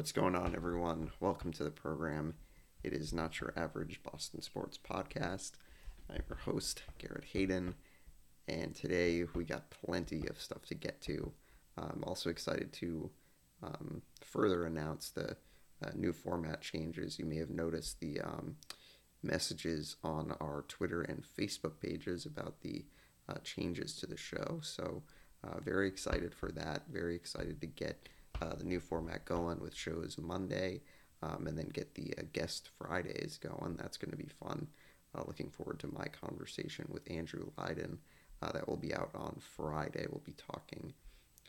What's going on, everyone? Welcome to the program. It is not your average Boston sports podcast. I'm your host, Garrett Hayden, and today we got plenty of stuff to get to. I'm also excited to um, further announce the uh, new format changes. You may have noticed the um, messages on our Twitter and Facebook pages about the uh, changes to the show. So, uh, very excited for that. Very excited to get uh, the new format going with shows Monday, um, and then get the uh, guest Fridays going. That's going to be fun. Uh, looking forward to my conversation with Andrew Lyden. Uh, that will be out on Friday. We'll be talking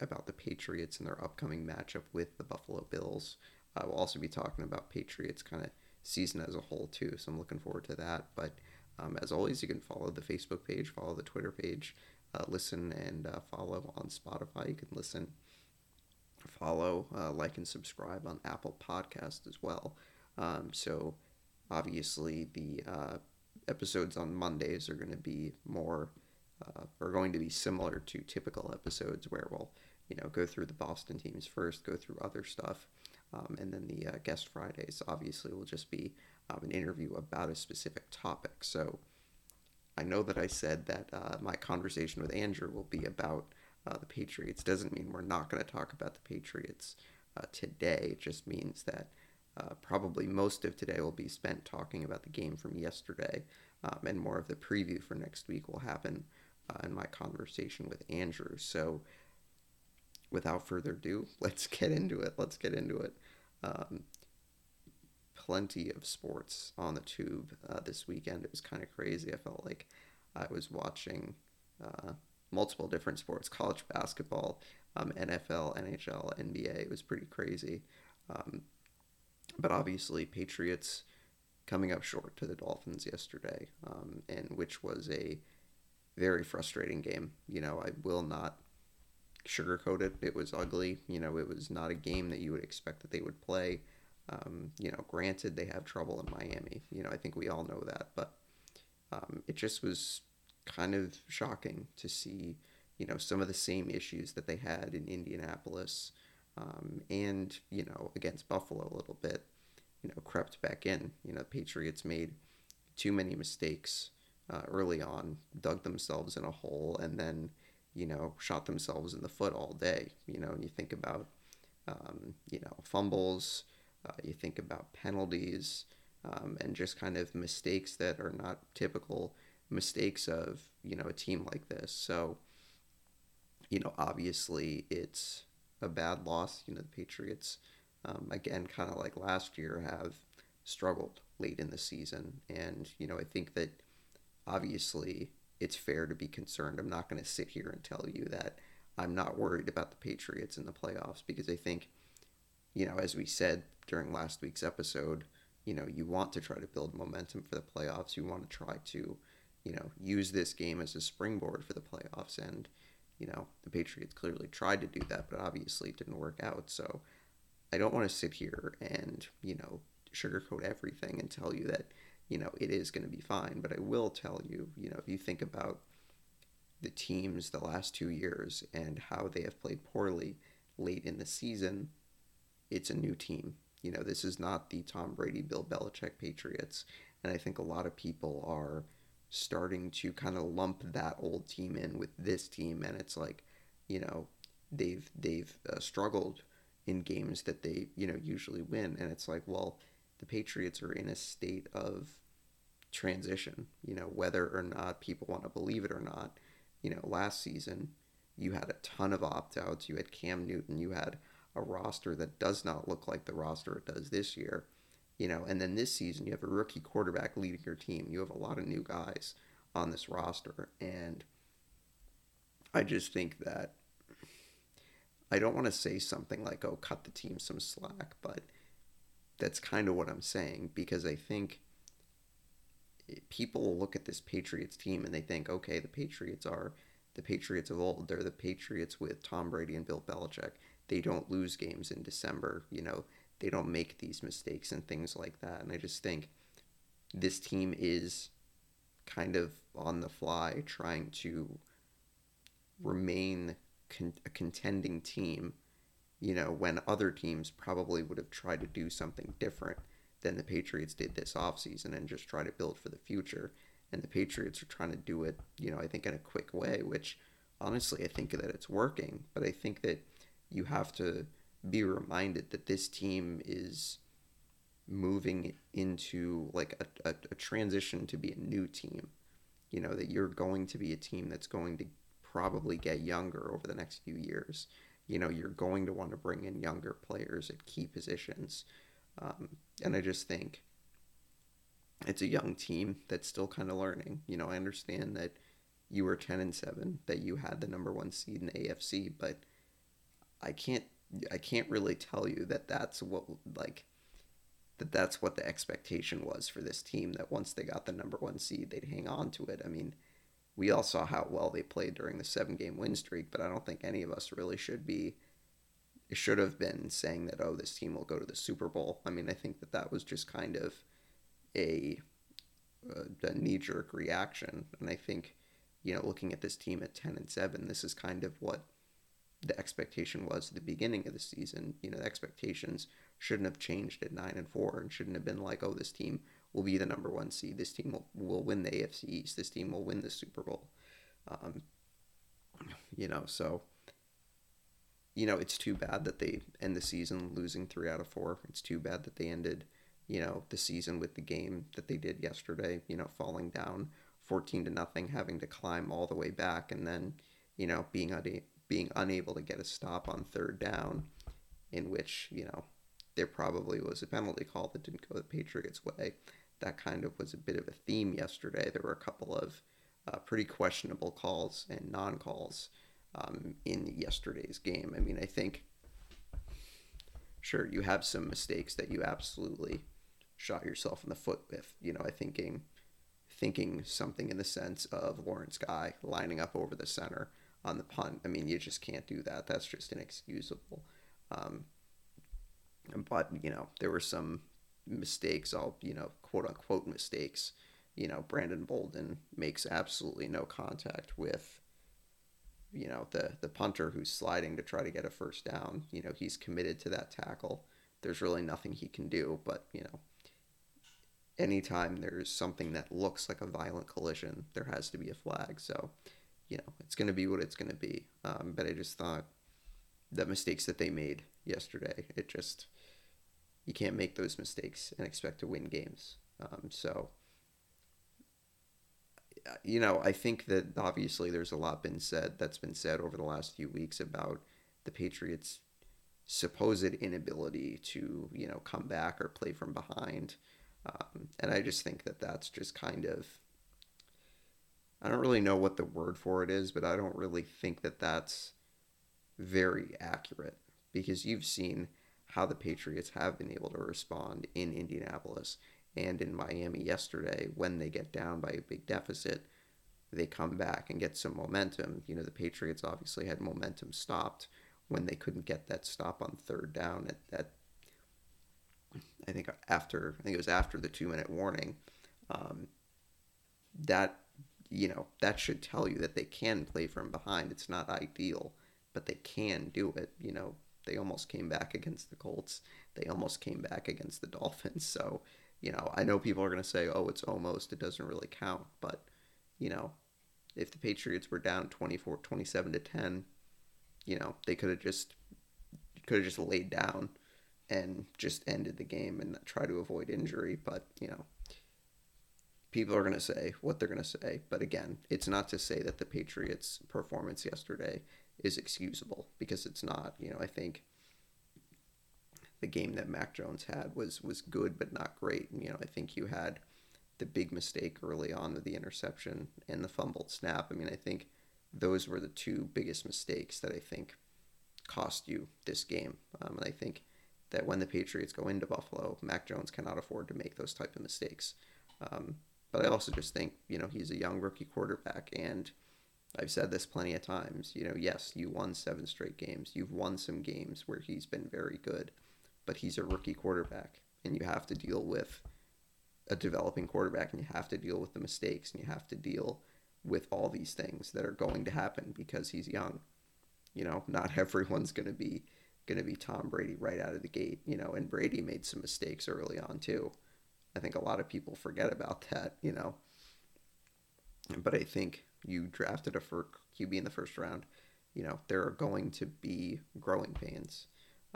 about the Patriots and their upcoming matchup with the Buffalo Bills. Uh, we'll also be talking about Patriots kind of season as a whole too. So I'm looking forward to that. But um, as always, you can follow the Facebook page, follow the Twitter page, uh, listen and follow on Spotify. You can listen follow, uh, like, and subscribe on Apple Podcast as well. Um, so obviously the uh, episodes on Mondays are going to be more uh, are going to be similar to typical episodes where we'll you know go through the Boston teams first, go through other stuff, um, and then the uh, guest Fridays obviously will just be um, an interview about a specific topic. So I know that I said that uh, my conversation with Andrew will be about uh, the Patriots. Doesn't mean we're not going to talk about the Patriots uh, today. It just means that uh, probably most of today will be spent talking about the game from yesterday, um, and more of the preview for next week will happen uh, in my conversation with Andrew. So, without further ado, let's get into it. Let's get into it. Um, plenty of sports on the tube uh, this weekend. It was kind of crazy. I felt like I was watching uh, multiple different sports college basketball, um, NFL, NHL, NBA. It was pretty crazy. Um, but obviously, Patriots coming up short to the Dolphins yesterday, um, and which was a very frustrating game. You know, I will not sugarcoat it. It was ugly. You know, it was not a game that you would expect that they would play. Um, you know, granted, they have trouble in Miami. You know, I think we all know that, but um, it just was kind of shocking to see, you know, some of the same issues that they had in Indianapolis um, and, you know, against Buffalo a little bit, you know, crept back in. You know, Patriots made too many mistakes uh, early on, dug themselves in a hole, and then, you know, shot themselves in the foot all day. You know, and you think about, um, you know, fumbles, uh, you think about penalties, um, and just kind of mistakes that are not typical mistakes of you know a team like this. So you know obviously it's a bad loss. You know the Patriots um, again kind of like last year have struggled late in the season, and you know I think that obviously it's fair to be concerned. I'm not going to sit here and tell you that I'm not worried about the Patriots in the playoffs because I think, you know, as we said during last week's episode, you know, you want to try to build momentum for the playoffs. You want to try to, you know, use this game as a springboard for the playoffs. And, you know, the Patriots clearly tried to do that, but obviously it didn't work out. So I don't want to sit here and, you know, sugarcoat everything and tell you that, you know, it is going to be fine. But I will tell you, you know, if you think about the teams the last two years and how they have played poorly late in the season, it's a new team. You know, this is not the Tom Brady, Bill Belichick Patriots. And I think a lot of people are starting to kind of lump that old team in with this team. And it's like you know they've they've uh, struggled in games that they you know usually win. And it's like well the patriots are in a state of transition you know whether or not people want to believe it or not. You know last season you had a ton of opt-outs. You had cam newton. You had a roster that does not look like the roster it does this year you know, and then this season you have a rookie quarterback leading your team. You have a lot of new guys on this roster, and I just think that I don't want to say something like, "Oh, cut the team some slack," but that's kind of what I'm saying because I think people look at this Patriots team and they think, okay, the Patriots are the Patriots of old. They're the Patriots with Tom Brady and Bill Belichick. They don't lose games in December. You know, they don't make these mistakes and things like that. And I just think this team is kind of on the fly trying to remain con- a contending team you know, when other teams probably would have tried to do something different than the Patriots did this offseason and just try to build for the future. And the Patriots are trying to do it, you know, I think in a quick way, which honestly, I think that it's working. But I think that you have to be reminded that this team is moving into like a, a, a transition to be a new team. You know, that you're going to be a team that's going to probably get younger over the next few years. You know, you're going to want to bring in younger players at key positions. Um, and I just think it's a young team that's still kind of learning. You know, I understand that you were 10 and 7, that you had the number one seed in the AFC, but I can't I can't really tell you that that's what like that that's what the expectation was for this team that once they got the number one seed they'd hang on to it. I mean, we all saw how well they played during the seven game win streak, but I don't think any of us really should be should have been saying that oh this team will go to the Super Bowl. I mean, I think that that was just kind of a a knee jerk reaction, and I think you know looking at this team at ten and seven, this is kind of what the expectation was at the beginning of the season. You know, the expectations shouldn't have changed at nine and four, and shouldn't have been like oh this team will be the number one seed. This team will, will win the AFC East. This team will win the Super Bowl. Um, you know, so you know it's too bad that they end the season losing three out of four. It's too bad that they ended you know the season with the game that they did yesterday. You know, falling down fourteen to nothing, having to climb all the way back, and then you know being being unable to get a stop on third down, in which you know there probably was a penalty call that didn't go the Patriots' way that kind of was a bit of a theme yesterday. There were a couple of uh, pretty questionable calls and non calls um, in yesterday's game. I mean, I think, sure, you have some mistakes that you absolutely shot yourself in the foot with. You know, I thinking, thinking something in the sense of Lawrence Guy lining up over the center on the punt. I mean, you just can't do that. That's just inexcusable. Um, but you know, there were some mistakes, all you know, quote unquote mistakes. You know, Brandon Bolden makes absolutely no contact with, you know, the the punter who's sliding to try to get a first down. You know, he's committed to that tackle. There's really nothing he can do, but you know, anytime there's something that looks like a violent collision, there has to be a flag. So, you know, it's going to be what it's going to be. Um, but I just thought the mistakes that they made yesterday, it just you can't make those mistakes and expect to win games. Um, so, you know, I think that obviously there's a lot been said that's been said over the last few weeks about the Patriots' supposed inability to, you know, come back or play from behind. Um, and I just think that that's just kind of, I don't really know what the word for it is, but I don't really think that that's very accurate because you've seen how the Patriots have been able to respond in Indianapolis and in Miami yesterday when they get down by a big deficit. They come back and get some momentum. You know, the Patriots obviously had momentum stopped when they couldn't get that stop on third down at, that. I think after I think it was after the two minute warning. Um, that you know that should tell you that they can play from behind. It's not ideal, but they can do it. You know, they almost came back against the Colts. They almost came back against the Dolphins. So, you know, I know people are going to say, oh, it's almost, it doesn't really count. But, you know, if the Patriots were down 24, 27 to 10, you know, they could have just, could have just laid down and just ended the game and try to avoid injury. But, you know, people are going to say what they're going to say. But again, it's not to say that the Patriots' performance yesterday is excusable because it's not. You know, I think the game that Mac Jones had was was good but not great. And, you know, I think you had the big mistake early on with the interception and the fumbled snap. I mean, I think those were the two biggest mistakes that I think cost you this game. Um, and I think that when the Patriots go into Buffalo, Mac Jones cannot afford to make those type of mistakes. Um, but I also just think, you know, he's a young rookie quarterback and I've said this plenty of times. You know, yes, you won seven straight games. You've won some games where he's been very good, but he's a rookie quarterback, and you have to deal with a developing quarterback, and you have to deal with the mistakes, and you have to deal with all these things that are going to happen because he's young. You know, not everyone's going to be going to be Tom Brady right out of the gate, you know, and Brady made some mistakes early on too. I think a lot of people forget about that, you know. But I think you drafted a for QB in the first round. You know, there are going to be growing pains.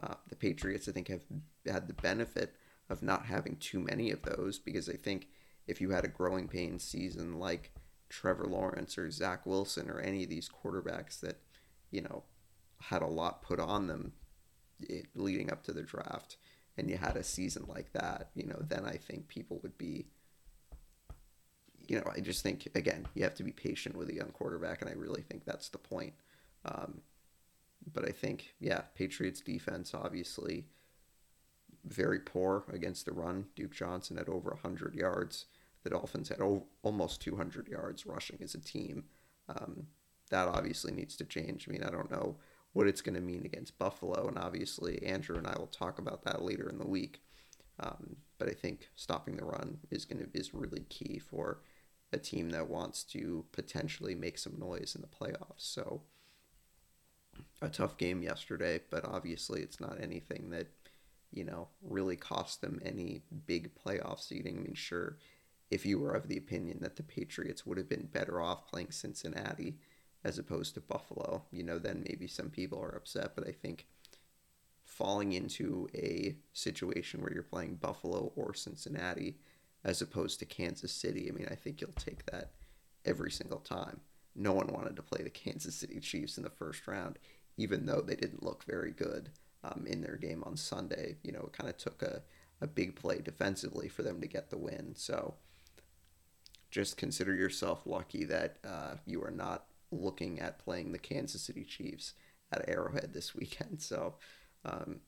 Uh, the Patriots, I think, have had the benefit of not having too many of those because I think if you had a growing pain season like Trevor Lawrence or Zach Wilson or any of these quarterbacks that, you know, had a lot put on them leading up to the draft, and you had a season like that, you know, then I think people would be, you know, I just think again you have to be patient with a young quarterback, and I really think that's the point. Um, but I think yeah, Patriots defense obviously very poor against the run. Duke Johnson had over 100 yards. The Dolphins had o- almost 200 yards rushing as a team. Um, that obviously needs to change. I mean, I don't know what it's going to mean against Buffalo. And obviously, Andrew and I will talk about that later in the week. Um, but I think stopping the run is going to is really key for a team that wants to potentially make some noise in the playoffs. So a tough game yesterday, but obviously it's not anything that you know really cost them any big playoff seeding. I mean, sure, if you were of the opinion that the Patriots would have been better off playing Cincinnati as opposed to Buffalo, you know, then maybe some people are upset. But I think falling into a situation where you're playing Buffalo or Cincinnati as opposed to Kansas City, I mean, I think you'll take that every single time. No one wanted to play the Kansas City Chiefs in the first round, even though they didn't look very good um, in their game on Sunday. You know, it kind of took a, a big play defensively for them to get the win. So just consider yourself lucky that uh, you are not looking at playing the Kansas City Chiefs at Arrowhead this weekend. So, um,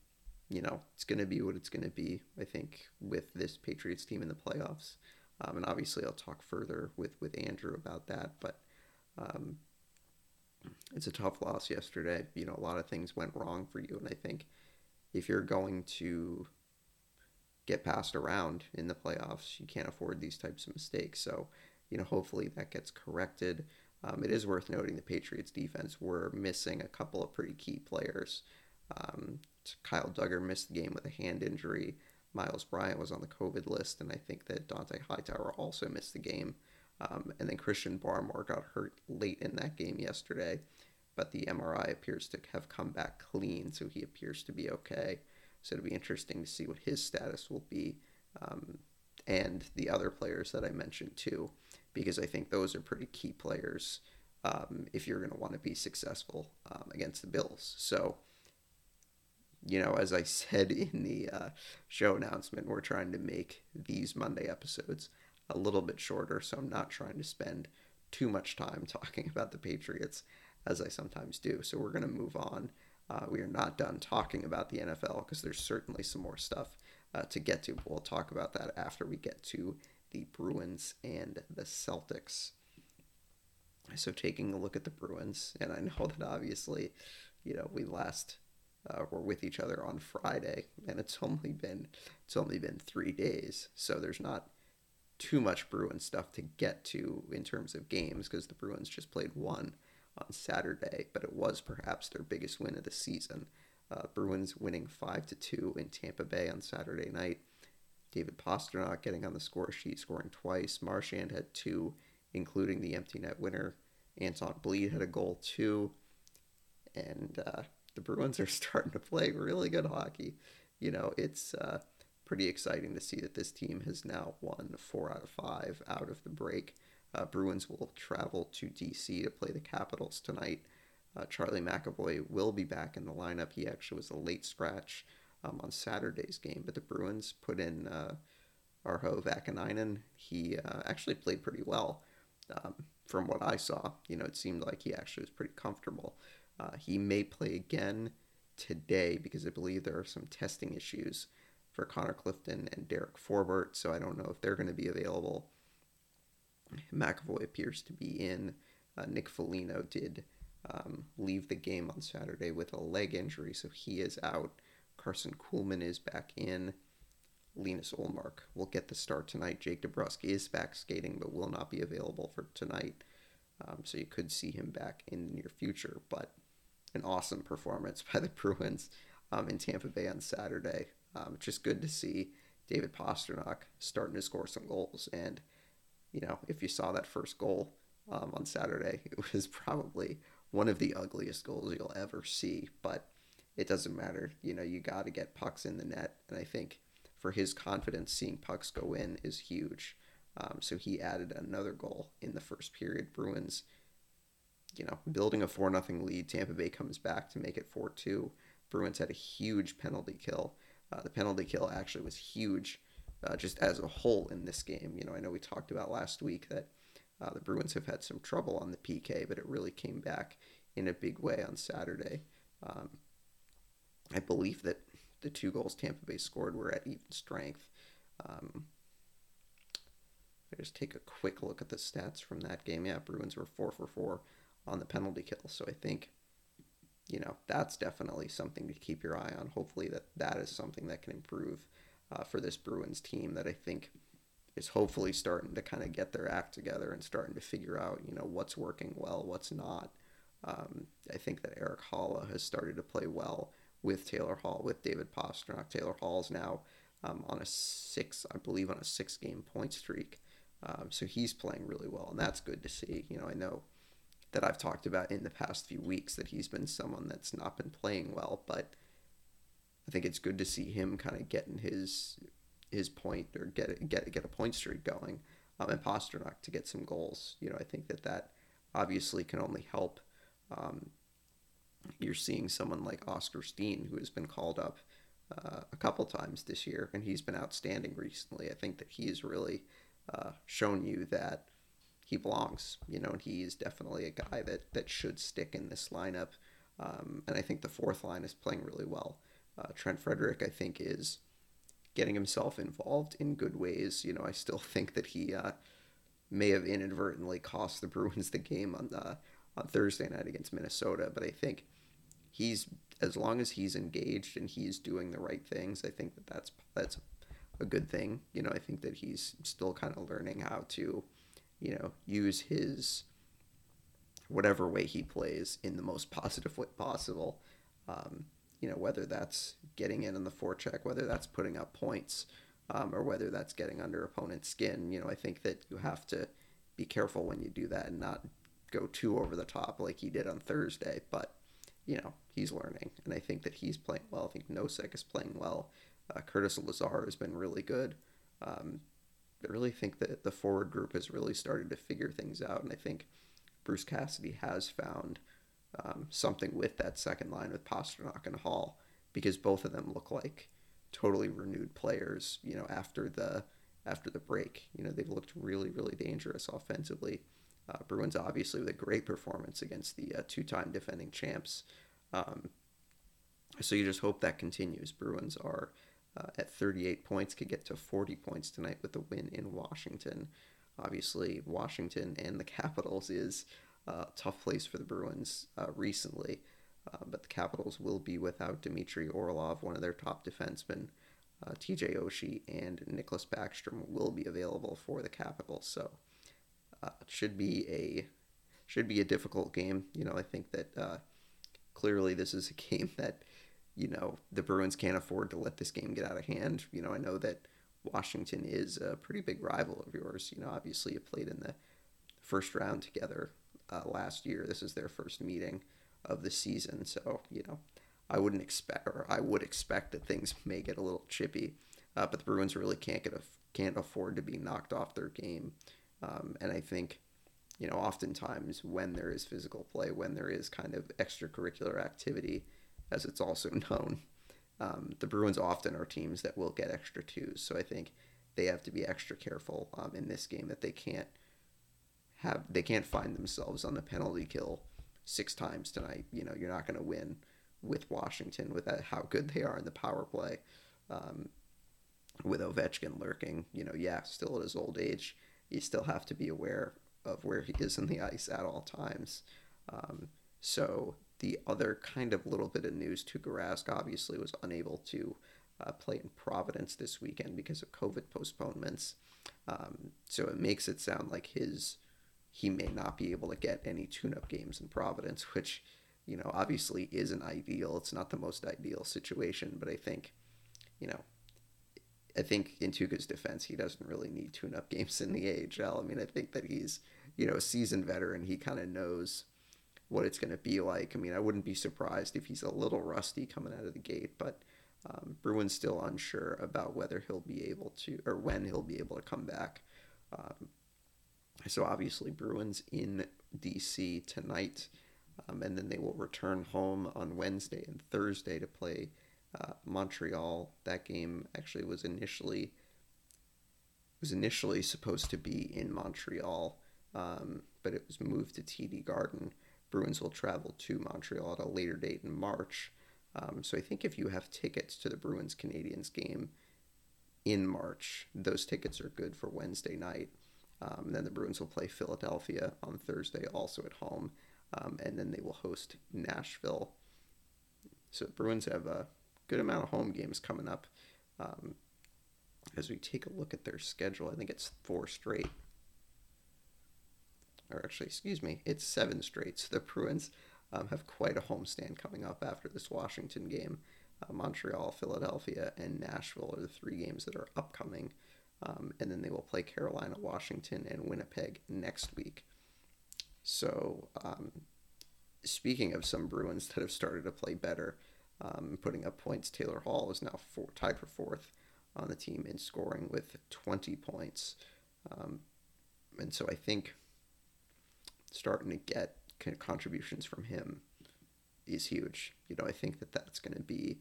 you know, it's going to be what it's going to be, I think, with this Patriots team in the playoffs. Um, and obviously, I'll talk further with, with Andrew about that. But um, it's a tough loss yesterday. You know, a lot of things went wrong for you. And I think if you're going to get passed around in the playoffs, you can't afford these types of mistakes. So, you know, hopefully that gets corrected. Um, it is worth noting the Patriots defense were missing a couple of pretty key players. Um, Kyle Dugger missed the game with a hand injury. Myles Bryant was on the COVID list, and I think that Dont'a Hightower also missed the game. Um, and then Christian Barmore got hurt late in that game yesterday, but the MRI appears to have come back clean, so he appears to be okay. So it'll be interesting to see what his status will be, um, and the other players that I mentioned too because I think those are pretty key players um, if you're going to want to be successful um, against the Bills. So, you know, as I said in the uh, show announcement, we're trying to make these Monday episodes a little bit shorter, so I'm not trying to spend too much time talking about the Patriots as I sometimes do. So we're going to move on. Uh, we are not done talking about the NFL because there's certainly some more stuff uh, to get to. We'll talk about that after we get to the Bruins and the Celtics. So taking a look at the Bruins, and I know that obviously, you know, we last uh, were with each other on Friday, and it's only been it's only been three days, so there's not too much Bruins stuff to get to in terms of games because the Bruins just played one on Saturday, but it was perhaps their biggest win of the season. Uh, Bruins winning five to two in Tampa Bay on Saturday night. David Pastrnak getting on the score sheet, scoring twice. Marchand had two, including the empty net winner. Anton Blidh had a goal too. And uh, the Bruins are starting to play really good hockey. You know, it's uh, pretty exciting to see that this team has now won four out of five out of the break. Uh, Bruins will travel to DC to play the Capitals tonight. Uh, Charlie McAvoy will be back in the lineup. He actually was a late scratch um, on Saturday's game. But the Bruins put in uh, Urho Vaakanainen. He uh, actually played pretty well um, from what I saw. You know, it seemed like he actually was pretty comfortable. Uh, he may play again today because I believe there are some testing issues for Connor Clifton and Derek Forbort, so I don't know if they're going to be available. McAvoy appears to be in. Uh, Nick Foligno did um, leave the game on Saturday with a leg injury, so he is out. Karson Kuhlman is back in. Linus Ullmark will get the start tonight. Jake DeBrusk is back skating, but will not be available for tonight. Um, so you could see him back in the near future. But an awesome performance by the Bruins. um, in Tampa Bay on Saturday. Um, just good to see David Pastrnak starting to score some goals. And, you know, if you saw that first goal um, on Saturday, it was probably one of the ugliest goals you'll ever see. But it doesn't matter. You know, you got to get pucks in the net. And I think for his confidence, seeing pucks go in is huge. Um, so he added another goal in the first period. Bruins, you know, building a 4 0 lead. Tampa Bay comes back to make it 4 2. Bruins had a huge penalty kill. Uh, the penalty kill actually was huge uh, just as a whole in this game. You know, I know we talked about last week that uh, the Bruins have had some trouble on the PK, but it really came back in a big way on Saturday. Um, I believe that the two goals Tampa Bay scored were at even strength. Um, just take a quick look at the stats from that game. Yeah, Bruins were four for four on the penalty kill. So I think, you know, that's definitely something to keep your eye on. Hopefully that that is something that can improve uh, for this Bruins team that I think is hopefully starting to kind of get their act together and starting to figure out, you know, what's working well, what's not. Um, I think that Erik Haula has started to play well with Taylor Hall, with David Pastrnak. Taylor Hall's now um, on a six, I believe, on a six-game point streak. Um, so he's playing really well, and that's good to see. You know, I know that I've talked about in the past few weeks that he's been someone that's not been playing well, but I think it's good to see him kind of getting his his point or get get get a point streak going, um, and Pastrnak to get some goals. You know, I think that that obviously can only help. Um, you're seeing someone like Oskar Steen, who has been called up uh, a couple times this year, and he's been outstanding recently. I think that he has really uh, shown you that he belongs, you know, and he is definitely a guy that, that should stick in this lineup. Um, and I think the fourth line is playing really well. Uh, Trent Frederic, I think, is getting himself involved in good ways. You know, I still think that he uh, may have inadvertently cost the Bruins the game on uh, on Thursday night against Minnesota, but I think he's as long as he's engaged and he's doing the right things, I think that that's that's a good thing. You know, I think that he's still kind of learning how to, you know, use his whatever way he plays in the most positive way possible. Um, you know, whether that's getting in on the forecheck, whether that's putting up points, um, or whether that's getting under opponent's skin. You know, I think that you have to be careful when you do that and not go too over the top like he did on Thursday. But you know, he's learning, and I think that he's playing well. I think Nosek is playing well. Uh, Curtis Lazar has been really good. Um, I really think that the forward group has really started to figure things out, and I think Bruce Cassidy has found um, something with that second line with Pastrnak and Hall because both of them look like totally renewed players. You know, after the after the break, you know they've looked really really dangerous offensively. Uh, Bruins obviously with a great performance against the uh, two-time defending champs. Um, so you just hope that continues. Bruins are uh, at 38 points, could get to 40 points tonight with the win in Washington. Obviously, Washington and the Capitals is a tough place for the Bruins uh, recently, uh, but the Capitals will be without Dmitry Orlov, one of their top defensemen. Uh, TJ Oshie and Nicklas Backstrom will be available for the Capitals, so uh, it should be a should be a difficult game. You know, I think that uh, clearly this is a game that you know, the Bruins can't afford to let this game get out of hand. You know, I know that Washington is a pretty big rival of yours. You know, obviously you played in the first round together uh, last year. This is their first meeting of the season, so you know, I wouldn't expect, or I would expect that things may get a little chippy. Uh, but the Bruins really can't get a can't afford to be knocked off their game, um, and I think. You know, oftentimes when there is physical play, when there is kind of extracurricular activity, as it's also known. Um, the Bruins often are teams that will get extra twos, so I think they have to be extra careful um, in this game that they can't have they can't find themselves on the penalty kill six times tonight. You know, you're not going to win with Washington with how good they are in the power play. Um, with Ovechkin lurking, you know, yeah, still at his old age, you still have to be aware of where he is in the ice at all times. Um, so the other kind of little bit of news, Tuukka Rask obviously was unable to uh, play in Providence this weekend because of COVID postponements. Um, so it makes it sound like his he may not be able to get any tune-up games in Providence, which you know, obviously isn't ideal. It's not the most ideal situation, but I think, you know, I think in Tuukka's defense, he doesn't really need tune-up games in the AHL. I mean, I think that he's, you know, a seasoned veteran. He kind of knows what it's going to be like. I mean, I wouldn't be surprised if he's a little rusty coming out of the gate, but um, Bruin's still unsure about whether he'll be able to or when he'll be able to come back. Um, so obviously, Bruins in DC tonight, um, and then they will return home on Wednesday and Thursday to play uh, Montreal. That game actually was initially was initially supposed to be in Montreal, um, but it was moved to TD Garden. Bruins will travel to Montreal at a later date in March. Um, so I think if you have tickets to the Bruins Canadiens game in March, those tickets are good for Wednesday night. Um, then the Bruins will play Philadelphia on Thursday, also at home, um, and then they will host Nashville. So the Bruins have a good amount of home games coming up. Um, as we take a look at their schedule, I think it's four straight. Or actually, excuse me, it's seven straight. So the Bruins um, have quite a homestand coming up after this Washington game. Uh, Montreal, Philadelphia, and Nashville are the three games that are upcoming. Um, and then they will play Carolina, Washington, and Winnipeg next week. So, um, speaking of some Bruins that have started to play better, um, putting up points, Taylor Hall is now four, tied for fourth on the team in scoring with 20 points. Um, and so I think starting to get contributions from him is huge. You know, I think that that's going to be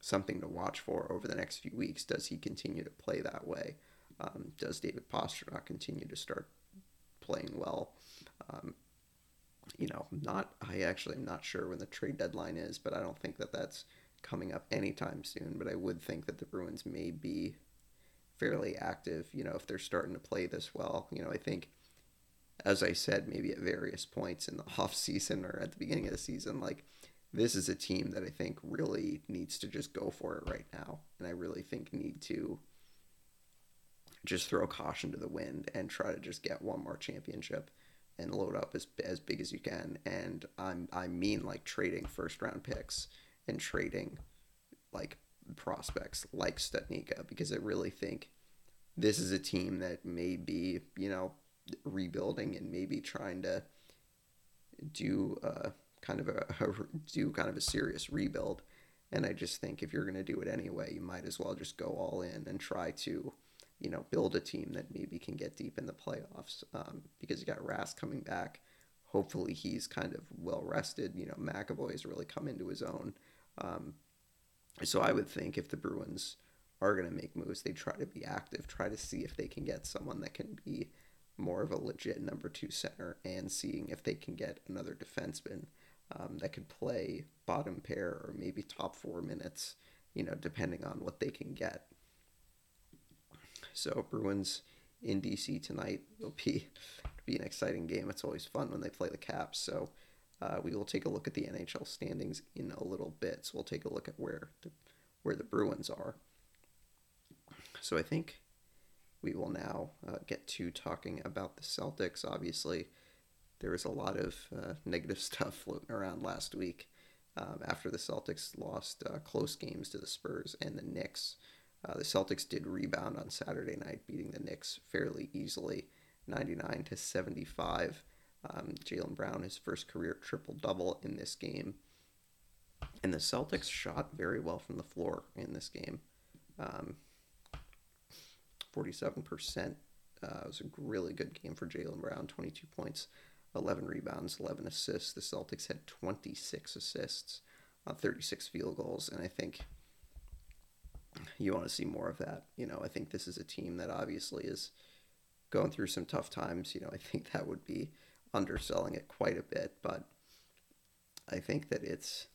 something to watch for over the next few weeks. Does he continue to play that way? Um, does David Pastrnak continue to start playing well? Um, you know, not. I actually am not sure when the trade deadline is, but I don't think that that's coming up anytime soon. But I would think that the Bruins may be fairly active. You know, if they're starting to play this well. You know, I think as I said, maybe at various points in the off season or at the beginning of the season, like this is a team that I think really needs to just go for it right now, and I really think need to just throw caution to the wind and try to just get one more championship and load up as as big as you can. And I'm I mean like trading first round picks and trading like prospects like Studnicka because I really think this is a team that may be you know rebuilding and maybe trying to do uh, kind of a, a, do kind of a serious rebuild. And I just think if you're going to do it anyway, you might as well just go all in and try to, you know, build a team that maybe can get deep in the playoffs. Um, because you got Rask coming back. Hopefully he's kind of well rested. You know, McAvoy has really come into his own. Um, so I would think if the Bruins are going to make moves, they try to be active, try to see if they can get someone that can be more of a legit number two center and seeing if they can get another defenseman um, that could play bottom pair or maybe top four minutes, you know, depending on what they can get. So Bruins in DC tonight will be be an exciting game. It's always fun when they play the Caps. So uh, we will take a look at the NHL standings in a little bit. So we'll take a look at where the, where the Bruins are. So I think we will now uh, get to talking about the Celtics. Obviously, there was a lot of uh, negative stuff floating around last week um, after the Celtics lost uh, close games to the Spurs and the Knicks. Uh, the Celtics did rebound on Saturday night, beating the Knicks fairly easily, 99 to 75. Um, Jaylen Brown, his first career triple double in this game. And the Celtics shot very well from the floor in this game. Um, 47%. Uh, it was a really good game for Jaylen Brown 22 points, 11 rebounds, 11 assists. The Celtics had 26 assists on 36 field goals. And I think you want to see more of that. You know, I think this is a team that obviously is going through some tough times. You know, I think that would be underselling it quite a bit, but I think that it's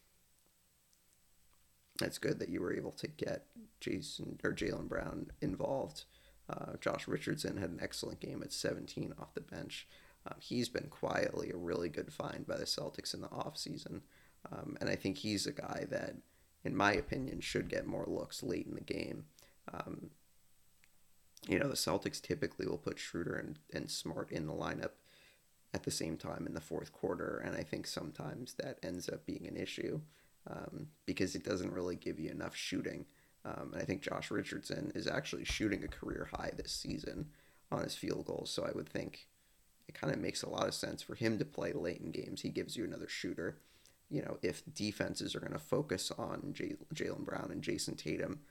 it's good that you were able to get Jason or Jaylen Brown involved uh, Josh Richardson had an excellent game at 17 off the bench. Um, he's been quietly a really good find by the Celtics in the offseason. Um, and I think he's a guy that, in my opinion, should get more looks late in the game. Um, you know, the Celtics typically will put Schroeder and, and Smart in the lineup at the same time in the fourth quarter, and I think sometimes that ends up being an issue um, because it doesn't really give you enough shooting. Um, and I think Josh Richardson is actually shooting a career high this season on his field goals, so I would think it kind of makes a lot of sense for him to play late in games. He gives you another shooter. You know, if defenses are going to focus on Jaylen Brown and Jayson Tatum,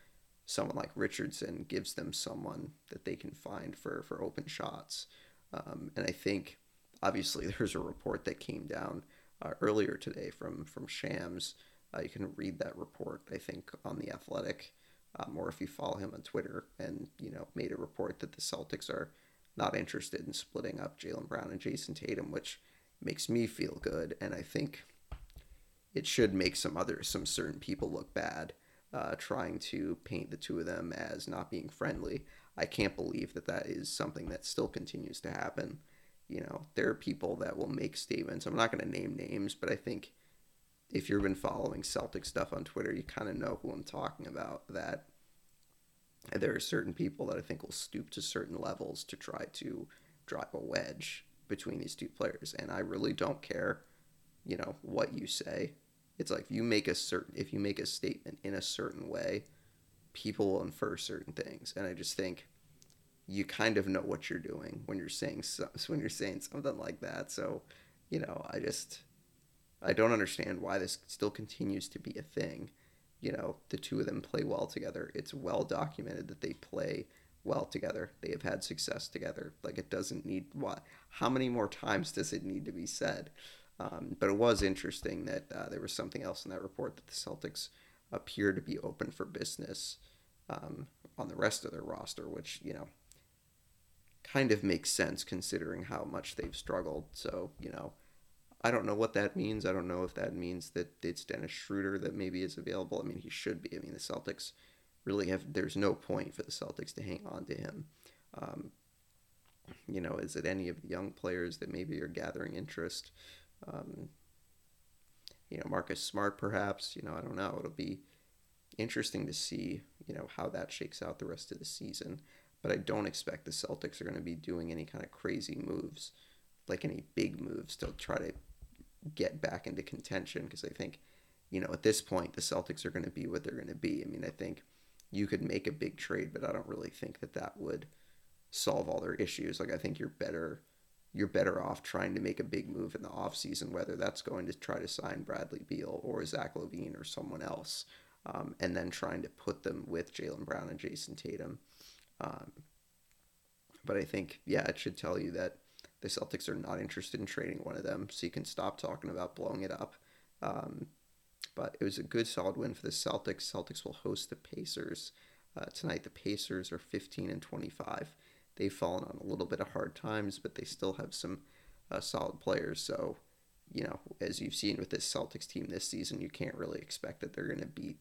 someone like Richardson gives them someone that they can find for, for open shots. Um, and I think, obviously, there's a report that came down uh, earlier today from, from Shams. Uh, you can read that report, I think, on The Athletic, um, or if you follow him on Twitter, and, you know, made a report that the Celtics are not interested in splitting up Jaylen Brown and Jayson Tatum, which makes me feel good. And I think it should make some other, some certain people look bad uh, trying to paint the two of them as not being friendly. I can't believe that that is something that still continues to happen. You know, there are people that will make statements. I'm not going to name names, but I think if you've been following Celtic stuff on Twitter, you kind of know who I'm talking about. That there are certain people that I think will stoop to certain levels to try to drive a wedge between these two players. And I really don't care, you know, what you say it's like you make a certain if you make a statement in a certain way people will infer certain things. And i just think you kind of know what you're doing when you're saying so, when you're saying something like that. So you know i just i don't understand why this still continues to be a thing. You know the two of them play well together. It's well documented that they play well together. They have had success together. Like it doesn't need what how many more times does it need to be said um, but it was interesting that uh, there was something else in that report that the Celtics appear to be open for business um, on the rest of their roster, which, you know, kind of makes sense considering how much they've struggled. So, you know, I don't know what that means. I don't know if that means that it's Dennis Schroeder that maybe is available. I mean, he should be. I mean, the Celtics really have, there's no point for the Celtics to hang on to him. Um, you know, is it any of the young players that maybe are gathering interest? Um, you know, Marcus Smart, perhaps. You know, I don't know. It'll be interesting to see, you know, how that shakes out the rest of the season. But I don't expect the Celtics are going to be doing any kind of crazy moves, like any big moves to try to get back into contention. Because I think, you know, at this point, the Celtics are going to be what they're going to be. I mean, I think you could make a big trade, but I don't really think that that would solve all their issues. Like, I think you're better you're better off trying to make a big move in the offseason, whether that's going to try to sign Bradley Beal or Zach LaVine or someone else, um, and then trying to put them with Jaylen Brown and Jayson Tatum. Um, but I think, yeah, it should tell you that the Celtics are not interested in trading one of them, so you can stop talking about blowing it up. Um, but it was a good, solid win for the Celtics. Celtics will host the Pacers uh, tonight. The Pacers are 15 and 25 they've fallen on a little bit of hard times, but they still have some uh, solid players. So, you know, as you've seen with this Celtics team this season, you can't really expect that they're going to beat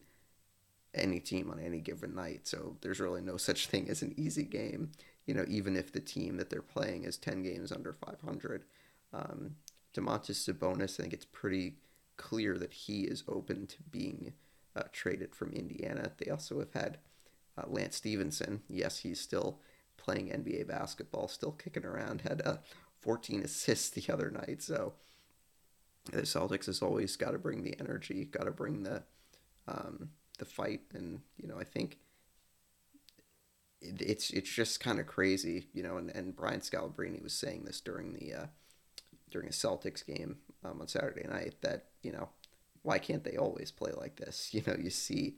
any team on any given night. So there's really no such thing as an easy game. You know, even if the team that they're playing is 10 games under 500. Um, Domantas Sabonis, I think it's pretty clear that he is open to being uh, traded from Indiana. They also have had uh, Lance Stephenson. Yes, he's still playing NBA basketball, still kicking around. Had uh, 14 assists the other night. So the Celtics has always got to bring the energy, got to bring the um, the fight, and you know I think it's it's just kind of crazy, you know. And, and Brian Scalabrine was saying this during the uh, during a Celtics game um, on Saturday night that you know why can't they always play like this? You know, you see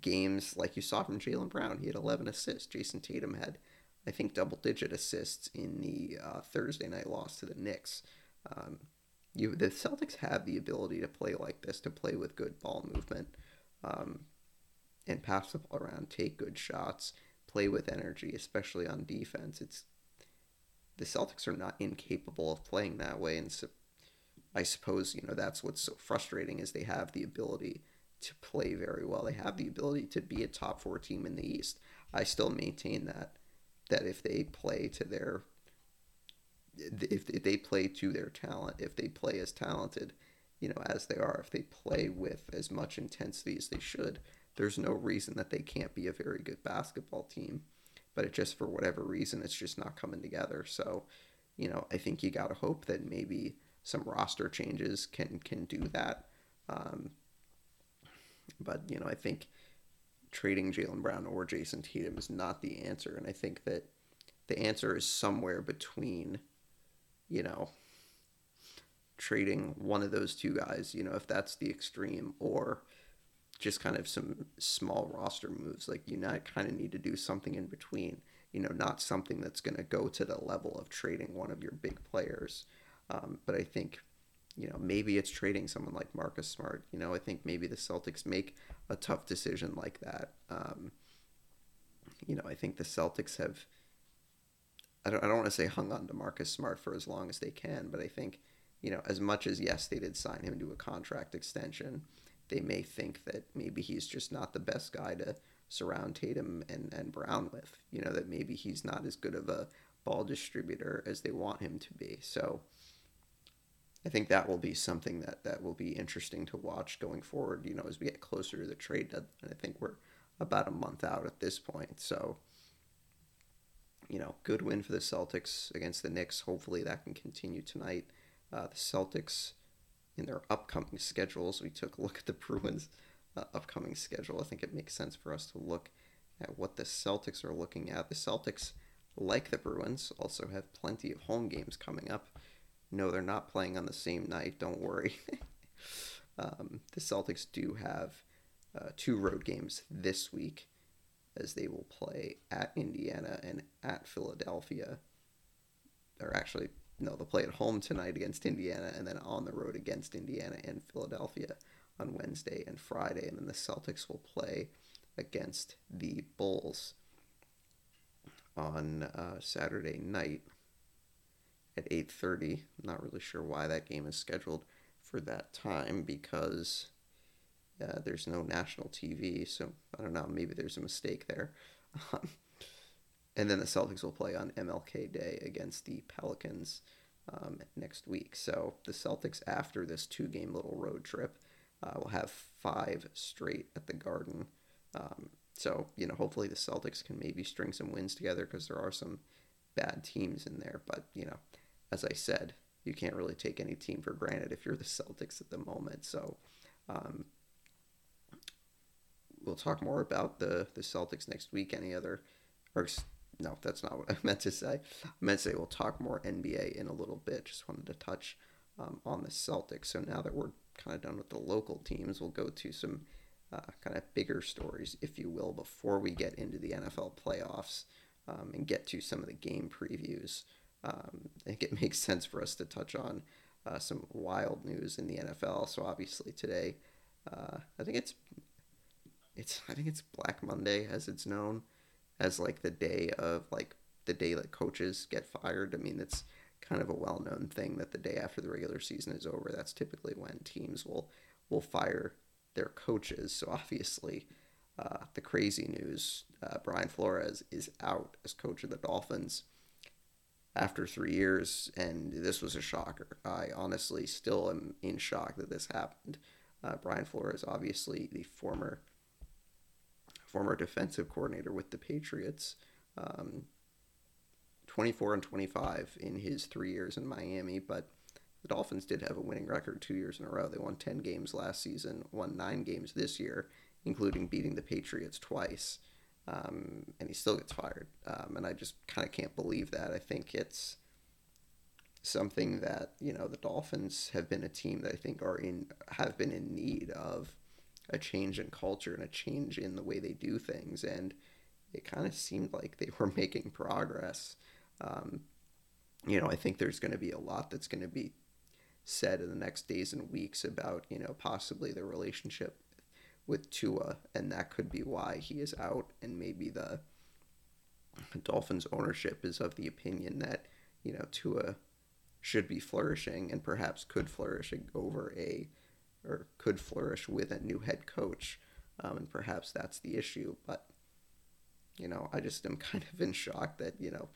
games like you saw from Jaylen Brown. He had 11 assists. Jayson Tatum had, I think, double digit assists in the uh, Thursday night loss to the Knicks. Um, you, the Celtics have the ability to play like this, to play with good ball movement, um, and pass the ball around, take good shots, play with energy, especially on defense. It's the Celtics are not incapable of playing that way, and so I suppose you know that's what's so frustrating is they have the ability to play very well. They have the ability to be a top four team in the East. I still maintain that that if they play to their if they play to their talent, if they play as talented, you know, as they are, if they play with as much intensity as they should, there's no reason that they can't be a very good basketball team. But it just for whatever reason, it's just not coming together. So, you know, I think you got to hope that maybe some roster changes can can do that. Um, but you know, I think trading Jaylen Brown or Jayson Tatum is not the answer, and I think that the answer is somewhere between, you know, trading one of those two guys, you know, if that's the extreme, or just kind of some small roster moves. Like you not kind of need to do something in between, you know, not something that's going to go to the level of trading one of your big players. Um, but I think, you know, maybe it's trading someone like Marcus Smart. You know, I think maybe the Celtics make a tough decision like that. Um, you know, I think the Celtics have. I don't, I don't want to say hung on to Marcus Smart for as long as they can, but I think, you know, as much as yes, they did sign him to a contract extension, they may think that maybe he's just not the best guy to surround Tatum and, and Brown with. You know, that maybe he's not as good of a ball distributor as they want him to be. So I think that will be something that, that will be interesting to watch going forward, you know, as we get closer to the trade deadline. I think we're about a month out at this point. So, you know, good win for the Celtics against the Knicks. Hopefully that can continue tonight. Uh, the Celtics, in their upcoming schedules, we took a look at the Bruins' uh, upcoming schedule. I think it makes sense for us to look at what the Celtics are looking at. The Celtics, like the Bruins, also have plenty of home games coming up. No, they're not playing on the same night. Don't worry. um, the Celtics do have uh, two road games this week as they will play at Indiana and at Philadelphia. Or actually, no, they'll play at home tonight against Indiana and then on the road against Indiana and Philadelphia on Wednesday and Friday. And then the Celtics will play against the Bulls on uh, Saturday night at 8.30 i'm not really sure why that game is scheduled for that time because uh, there's no national tv so i don't know maybe there's a mistake there. And then the celtics will play on mlk day against the pelicans um, next week. So the celtics after this two game little road trip uh, will have five straight at the garden. Um, so you know hopefully the celtics can maybe string some wins together because there are some bad teams in there but you know as I said, you can't really take any team for granted if you're the Celtics at the moment. So um, we'll talk more about the, the Celtics next week. Any other, or no, that's not what I meant to say. I meant to say we'll talk more NBA in a little bit. Just wanted to touch um, on the Celtics. So now that we're kind of done with the local teams, we'll go to some uh, kind of bigger stories, if you will, before we get into the NFL playoffs um, and get to some of the game previews um, I think it makes sense for us to touch on uh, some wild news in the NFL. So obviously today, uh, I think it's it's I think it's Black Monday as it's known as like the day of like the day that coaches get fired. I mean, it's kind of a well-known thing that the day after the regular season is over, that's typically when teams will will fire their coaches. So obviously, uh, the crazy news: uh, Brian Flores is out as coach of the Dolphins after three years, and this was a shocker. I honestly still am in shock that this happened. Uh, Brian Flores, obviously the former former defensive coordinator with the Patriots, um, 24 and 25 in his three years in Miami, but the Dolphins did have a winning record two years in a row. They won 10 games last season, won nine games this year, including beating the Patriots twice um, and he still gets fired. Um, and I just kind of can't believe that. I think it's something that you know the Dolphins have been a team that I think are in have been in need of a change in culture and a change in the way they do things, and it kind of seemed like they were making progress. Um, you know, I think there's going to be a lot that's going to be said in the next days and weeks about you know possibly the relationship with Tua, and that could be why he is out. And maybe the Dolphins ownership is of the opinion that you know Tua should be flourishing and perhaps could flourish over a or could flourish with a new head coach, um, and perhaps that's the issue. But you know, I just am kind of in shock that you know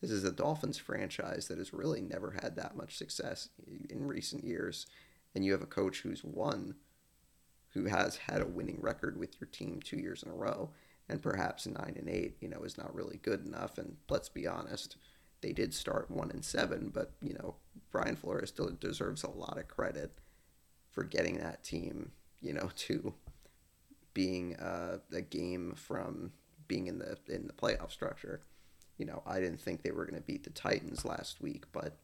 this is a Dolphins franchise that has really never had that much success in recent years, and you have a coach who's won who has had a winning record with your team two years in a row, and perhaps nine and eight, you know, is not really good enough. And let's be honest, they did start one and seven, but you know Brian Flores still deserves a lot of credit for getting that team, you know, to being uh, a game from being in the in the playoff structure. You know, I didn't think they were going to beat the Titans last week, but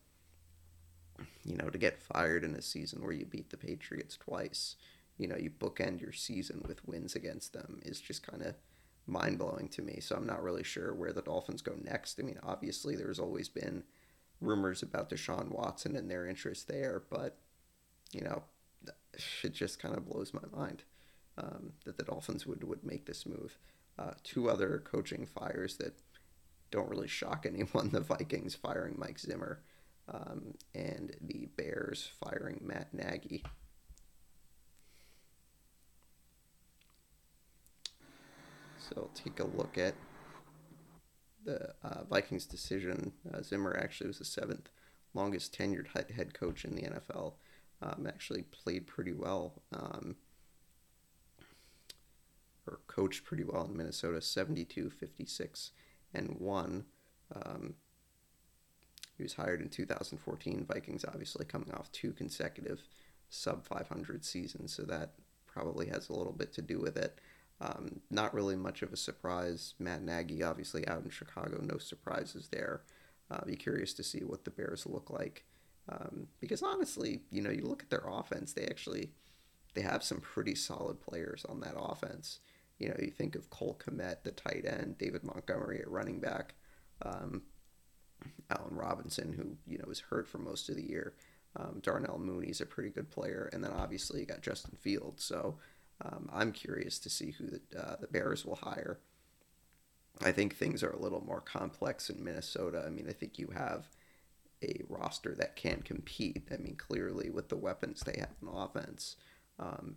you know, to get fired in a season where you beat the Patriots twice, you know, you bookend your season with wins against them is just kind of mind blowing to me. So I'm not really sure where the Dolphins go next. I mean, obviously, there's always been rumors about Deshaun Watson and their interest there, but you know, it just kind of blows my mind um, that the Dolphins would would make this move. Uh, two other coaching fires that don't really shock anyone: the Vikings firing Mike Zimmer, um, and the Bears firing Matt Nagy. So I'll take a look at the uh, Vikings' decision. Uh, Zimmer actually was the seventh longest tenured head coach in the NFL. Um, actually played pretty well, um, or coached pretty well in Minnesota, 72, 56, and 1. Um, he was hired in 2014. Vikings obviously coming off two consecutive sub 500 seasons, so that probably has a little bit to do with it. Um, not really much of a surprise. Matt Nagy, obviously out in Chicago, no surprises there. Uh, be curious to see what the Bears look like, um, because honestly, you know, you look at their offense, they actually they have some pretty solid players on that offense. You know, you think of Cole Kmet, the tight end, David Montgomery at running back, um, Allen Robinson, who you know was hurt for most of the year. Um, Darnell Mooney's a pretty good player, and then obviously you got Justin Fields. So um, I'm curious to see who the, uh, the Bears will hire. I think things are a little more complex in Minnesota. I mean, I think you have a roster that can compete. I mean, clearly with the weapons they have on offense um,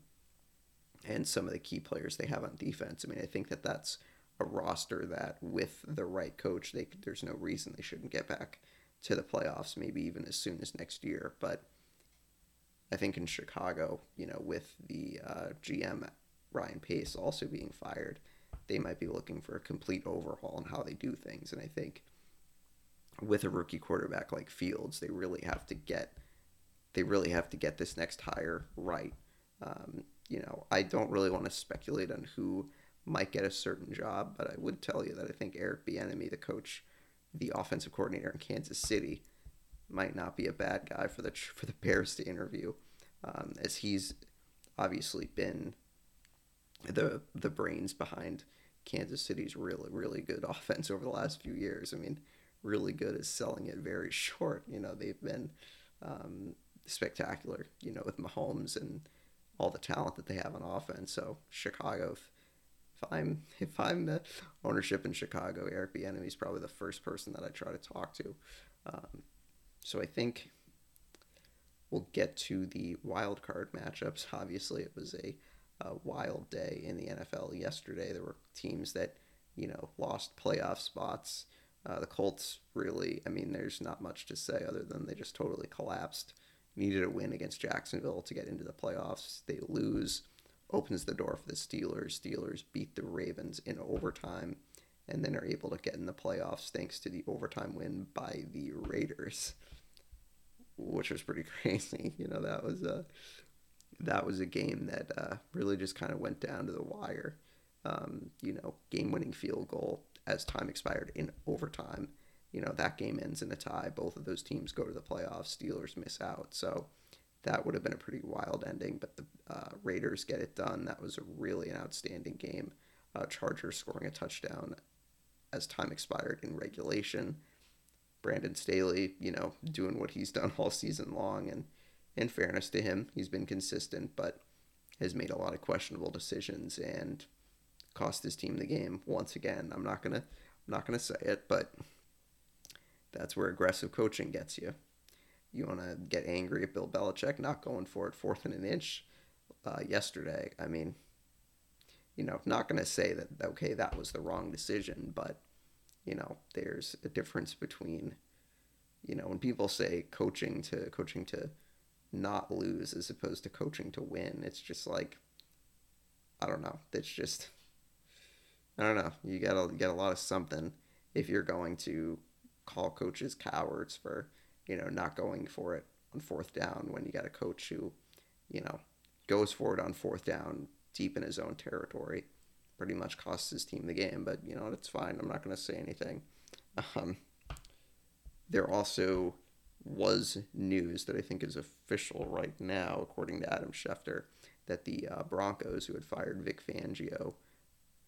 and some of the key players they have on defense. I mean, I think that that's a roster that, with the right coach, they there's no reason they shouldn't get back to the playoffs. Maybe even as soon as next year. But I think in Chicago, you know, with the uh, GM Ryan Pace also being fired, they might be looking for a complete overhaul on how they do things. And I think with a rookie quarterback like Fields, they really have to get they really have to get this next hire right. Um, you know, I don't really want to speculate on who might get a certain job, but I would tell you that I think Eric Bieniemy, the coach, the offensive coordinator in Kansas City, might not be a bad guy for the for the Bears to interview, um, as he's obviously been the the brains behind Kansas City's really really good offense over the last few years. I mean, really good is selling it very short. You know, they've been um, spectacular. You know, with Mahomes and all the talent that they have on offense. So Chicago. If, if I'm if I'm the ownership in Chicago, Eric Bieniemy is probably the first person that I try to talk to. Um, so I think we'll get to the wild card matchups. Obviously, it was a, a, wild day in the NFL yesterday. There were teams that you know lost playoff spots. Uh, the Colts really, I mean, there's not much to say other than they just totally collapsed. Needed a win against Jacksonville to get into the playoffs. They lose, opens the door for the Steelers. Steelers beat the Ravens in overtime and then are able to get in the playoffs thanks to the overtime win by the Raiders which was pretty crazy. You know, that was a that was a game that uh, really just kind of went down to the wire. Um, you know, game-winning field goal as time expired in overtime. You know, that game ends in a tie. Both of those teams go to the playoffs. Steelers miss out. So that would have been a pretty wild ending, but the uh, Raiders get it done. That was a really an outstanding game. Uh, Chargers scoring a touchdown as time expired in regulation. Brandon Staley, you know, doing what he's done all season long. And in fairness to him, he's been consistent, but has made a lot of questionable decisions and cost his team the game once again. I'm not gonna I'm not gonna say it, but that's where aggressive coaching gets you. You want to get angry at Bill Belichick not going for it fourth and an inch uh, yesterday. I mean, you know, not going to say that okay that was the wrong decision, but you know, there's a difference between, you know, when people say coaching to coaching to not lose as opposed to coaching to win, it's just like, I don't know. It's just, I don't know. You gotta get a lot of something if you're going to call coaches cowards for you know not going for it on fourth down when you got a coach who you know goes for it on fourth down deep in his own territory pretty much cost his team the game but you know it's fine i'm not going to say anything um, there also was news that I think is official right now, according to Adam Schefter, that the uh, Broncos, who had fired Vic Fangio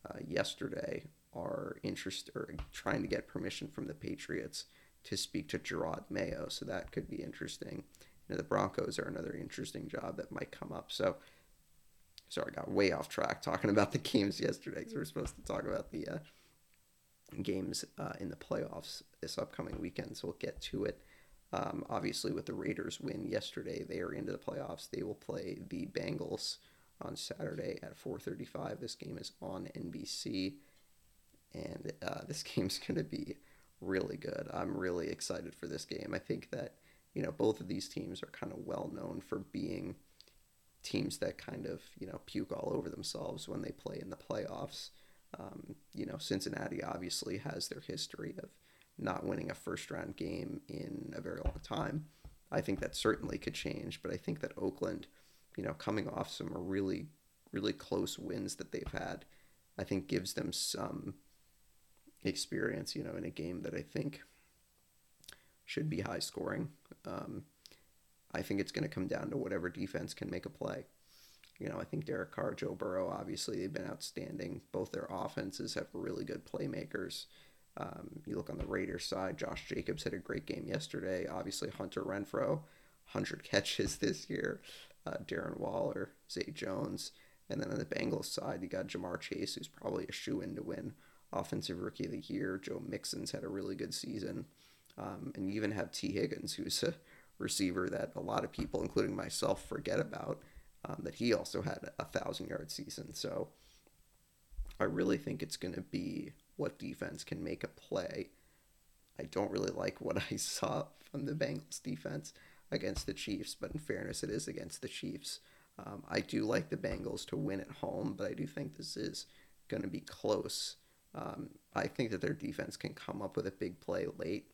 uh, yesterday, are interested or trying to get permission from the Patriots to speak to Jerod Mayo. So that could be interesting. You know, the Broncos are another interesting job that might come up. So, sorry, I got way off track talking about the games yesterday because we are supposed to talk about the uh, games uh, in the playoffs this upcoming weekend. So we'll get to it. Um, obviously, with the Raiders win yesterday, they are into the playoffs. They will play the Bengals on Saturday at 4:35. This game is on NBC, and uh, this game's going to be really good. I'm really excited for this game. I think that you know both of these teams are kind of well known for being teams that kind of you know puke all over themselves when they play in the playoffs. Um, you know, Cincinnati obviously has their history of not winning a first round game in a very long time. I think that certainly could change, but I think that Oakland, you know, coming off some really, really close wins that they've had, I think gives them some experience, you know, in a game that I think should be high scoring. Um, I think it's going to come down to whatever defense can make a play. You know, I think Derek Carr, Joe Burrow, obviously they've been outstanding. Both their offenses have really good playmakers. Um, you look on the Raiders side, Josh Jacobs had a great game yesterday. Obviously, Hunter Renfrow, 100 catches this year. Uh, Darren Waller, Zay Jones. And then on the Bengals side, you got Ja'Marr Chase, who's probably a shoe in to win Offensive Rookie of the Year. Joe Mixon's had a really good season. Um, and you even have Tee Higgins, who's a receiver that a lot of people, including myself, forget about, um, that he also had a thousand yard season. So I really think it's going to be what defense can make a play. I don't really like what I saw from the Bengals defense against the Chiefs, but in fairness, it is against the Chiefs. Um, I do like the Bengals to win at home, but I do think this is going to be close. Um, I think that their defense can come up with a big play late.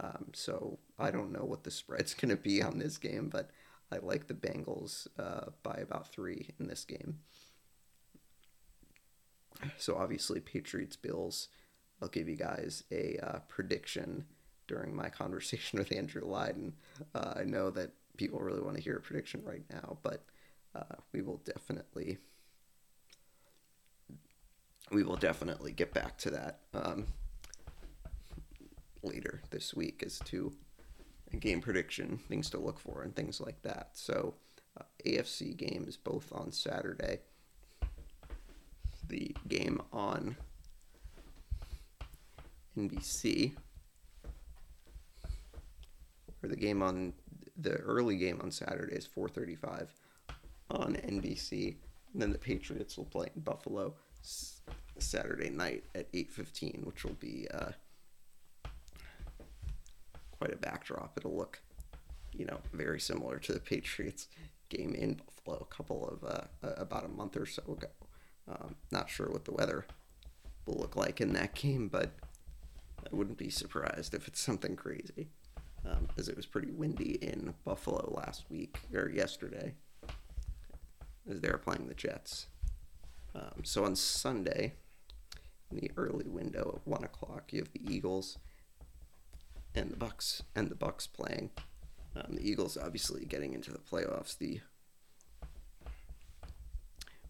Um, so I don't know what the spread's going to be on this game, but I like the Bengals uh, by about three in this game. So obviously, Patriots Bills. I'll give you guys a uh, prediction during my conversation with Andrew Lyden. Uh, I know that people really want to hear a prediction right now, but uh, we will definitely we will definitely get back to that um, later this week as to game prediction, things to look for, and things like that. So, uh, AFC games both on Saturday the game on NBC, or the game on the early game on Saturday is 4:35 on NBC, and then the Patriots will play in Buffalo Saturday night at 8:15, which will be uh, quite a backdrop. It'll look, you know, very similar to the Patriots game in Buffalo a couple of uh, about a month or so ago. Um, not sure what the weather will look like in that game, but I wouldn't be surprised if it's something crazy, um, as it was pretty windy in Buffalo last week or yesterday, as they were playing the Jets. Um, so on Sunday, in the early window at one o'clock, you have the Eagles and the Bucs and the Bucs playing. Um, the Eagles obviously getting into the playoffs. The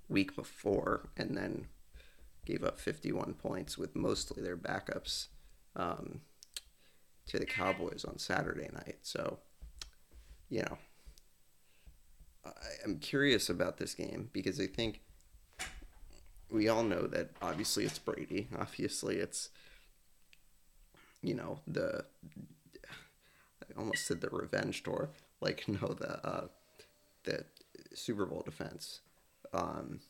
week before and then gave up 51 points with mostly their backups um, to the Cowboys on Saturday night. So, you know, I, I'm curious about this game because I think we all know that obviously it's Brady. Obviously it's, you know, the, I almost said the revenge tour. Like, no, the, uh, the Super Bowl defense um,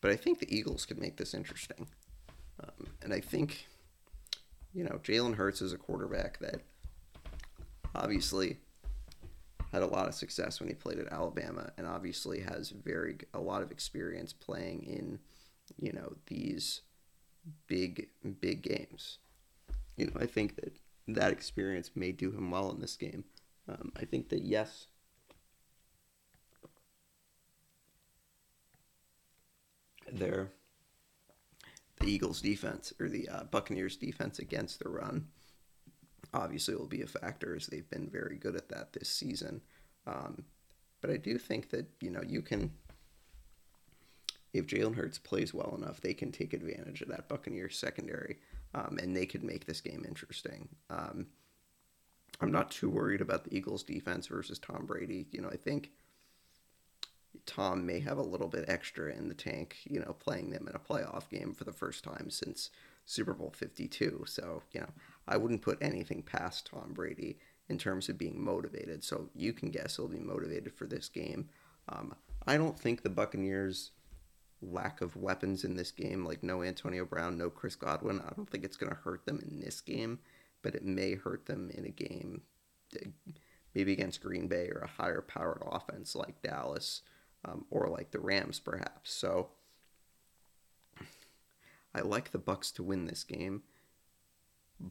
but I think the Eagles could make this interesting. Um, and I think, you know, Jalen Hurts is a quarterback that obviously had a lot of success when he played at Alabama and obviously has very a lot of experience playing in, you know, these big big games. You know, I think that that experience may do him well in this game. Um, I think that yes, there the Eagles' defense or the uh, Buccaneers' defense against the run obviously will be a factor as they've been very good at that this season. Um, but I do think that you know you can, if Jalen Hurts plays well enough, they can take advantage of that Buccaneers secondary, um, and they could make this game interesting. Um, I'm not too worried about the Eagles' defense versus Tom Brady. You know, I think Tom may have a little bit extra in the tank, you know, playing them in a playoff game for the first time since Super Bowl 52. So, you know, I wouldn't put anything past Tom Brady in terms of being motivated. So you can guess he'll be motivated for this game. Um, I don't think the Buccaneers' lack of weapons in this game, like no Antonio Brown, no Chris Godwin, I don't think it's going to hurt them in this game, but it may hurt them in a game maybe against Green Bay or a higher powered offense like Dallas um, or like the Rams, perhaps. So I like the Bucs to win this game,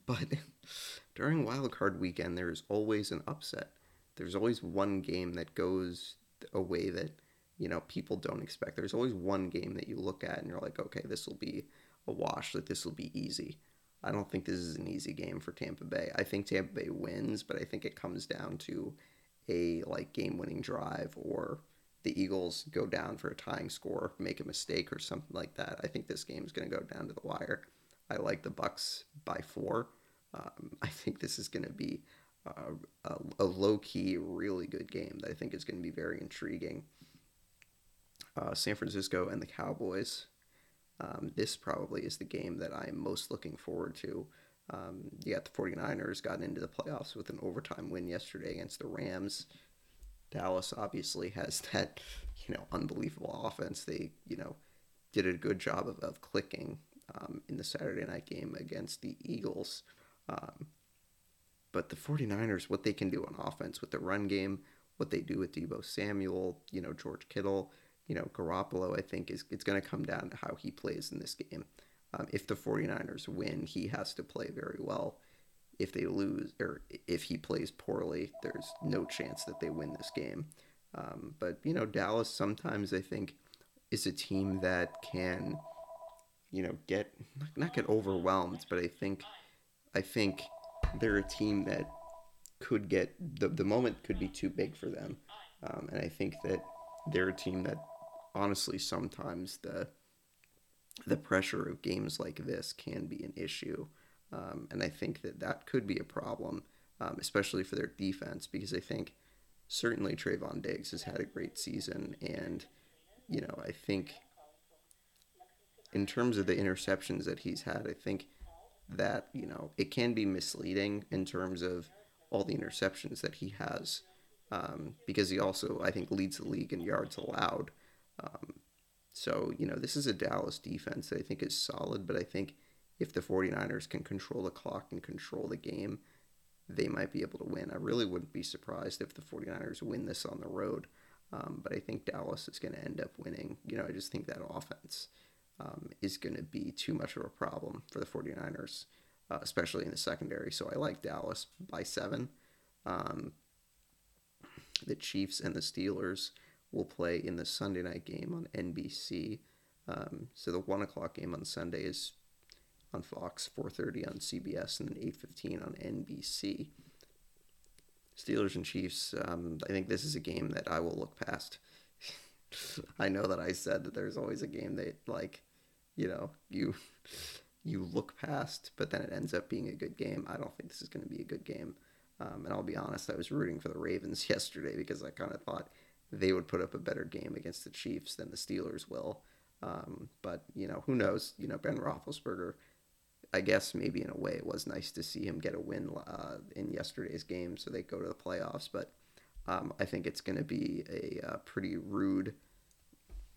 but during Wild Card Weekend, there is always an upset. There's always one game that goes a way that you know people don't expect. There's always one game that you look at and you're like, okay, this will be a wash. That this will be easy. I don't think this is an easy game for Tampa Bay. I think Tampa Bay wins, but I think it comes down to a like game-winning drive or the Eagles go down for a tying score, make a mistake or something like that. I think this game is going to go down to the wire. I like the Bucs by four. Um, I think this is going to be uh, a, a low key, really good game that I think is going to be very intriguing. Uh, San Francisco and the Cowboys. Um, this probably is the game that I'm most looking forward to. Um, you got the 49ers got into the playoffs with an overtime win yesterday against the Rams. Dallas obviously has that, you know, unbelievable offense. They, you know, did a good job of, of clicking um, in the Saturday night game against the Eagles. Um, but the 49ers, what they can do on offense with the run game, what they do with Deebo Samuel, you know, George Kittle, you know, Garoppolo, I think is it's going to come down to how he plays in this game. Um, if the 49ers win, he has to play very well if they lose or if he plays poorly, there's no chance that they win this game. Um, but you know, Dallas sometimes I think is a team that can, you know, get not get overwhelmed, but I think I think they're a team that could get the the moment could be too big for them, um, and I think that they're a team that honestly sometimes the the pressure of games like this can be an issue. Um, and I think that that could be a problem, um, especially for their defense, because I think certainly Trevon Diggs has had a great season. And, you know, I think in terms of the interceptions that he's had, I think that, you know, it can be misleading in terms of all the interceptions that he has. Um, because he also, I think, leads the league in yards allowed. Um, so, you know, this is a Dallas defense that I think is solid, but I think if the 49ers can control the clock and control the game, they might be able to win. I really wouldn't be surprised if the 49ers win this on the road. Um, but I think Dallas is going to end up winning. You know, I just think that offense um, is going to be too much of a problem for the 49ers, uh, especially in the secondary. So I like Dallas by seven. Um, the Chiefs and the Steelers will play in the Sunday night game on NBC. Um, so the one o'clock game on Sunday is on Fox, 4:30 on CBS, and then 8:15 on NBC. Steelers and Chiefs. Um, I think this is a game that I will look past. I know that I said that there's always a game that like, you know, you you look past, but then it ends up being a good game. I don't think this is going to be a good game. Um, and I'll be honest, I was rooting for the Ravens yesterday because I kind of thought they would put up a better game against the Chiefs than the Steelers will. Um, but you know, who knows? You know, Ben Roethlisberger I guess maybe in a way it was nice to see him get a win uh, in yesterday's game, so they go to the playoffs. But um, I think it's going to be a uh, pretty rude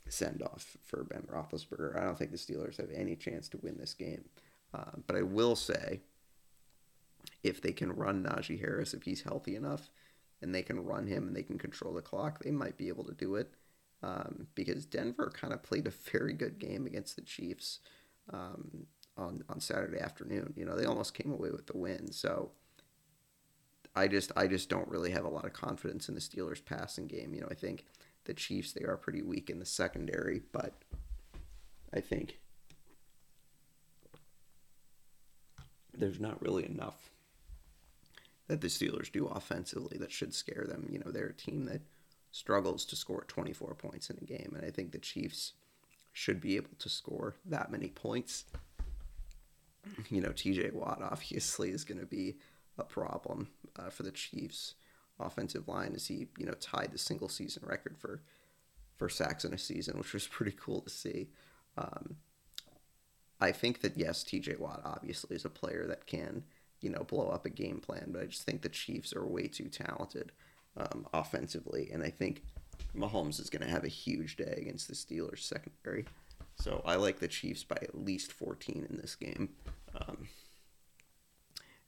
send off for Ben Roethlisberger. I don't think the Steelers have any chance to win this game. Uh, but I will say, if they can run Najee Harris, if he's healthy enough, and they can run him and they can control the clock, they might be able to do it. Um, because Denver kind of played a very good game against the Chiefs. Um, on on Saturday afternoon. You know, they almost came away with the win. So I just I just don't really have a lot of confidence in the Steelers passing game. You know, I think the Chiefs they are pretty weak in the secondary, but I think there's not really enough that the Steelers do offensively that should scare them. You know, they're a team that struggles to score 24 points in a game, and I think the Chiefs should be able to score that many points. You know, TJ Watt obviously is going to be a problem uh, for the Chiefs' offensive line as he, you know, tied the single season record for for sacks in a season, which was pretty cool to see. Um, I think that yes, TJ Watt obviously is a player that can, you know, blow up a game plan, but I just think the Chiefs are way too talented um, offensively, and I think Mahomes is going to have a huge day against the Steelers secondary. So I like the Chiefs by at least 14 in this game. Um,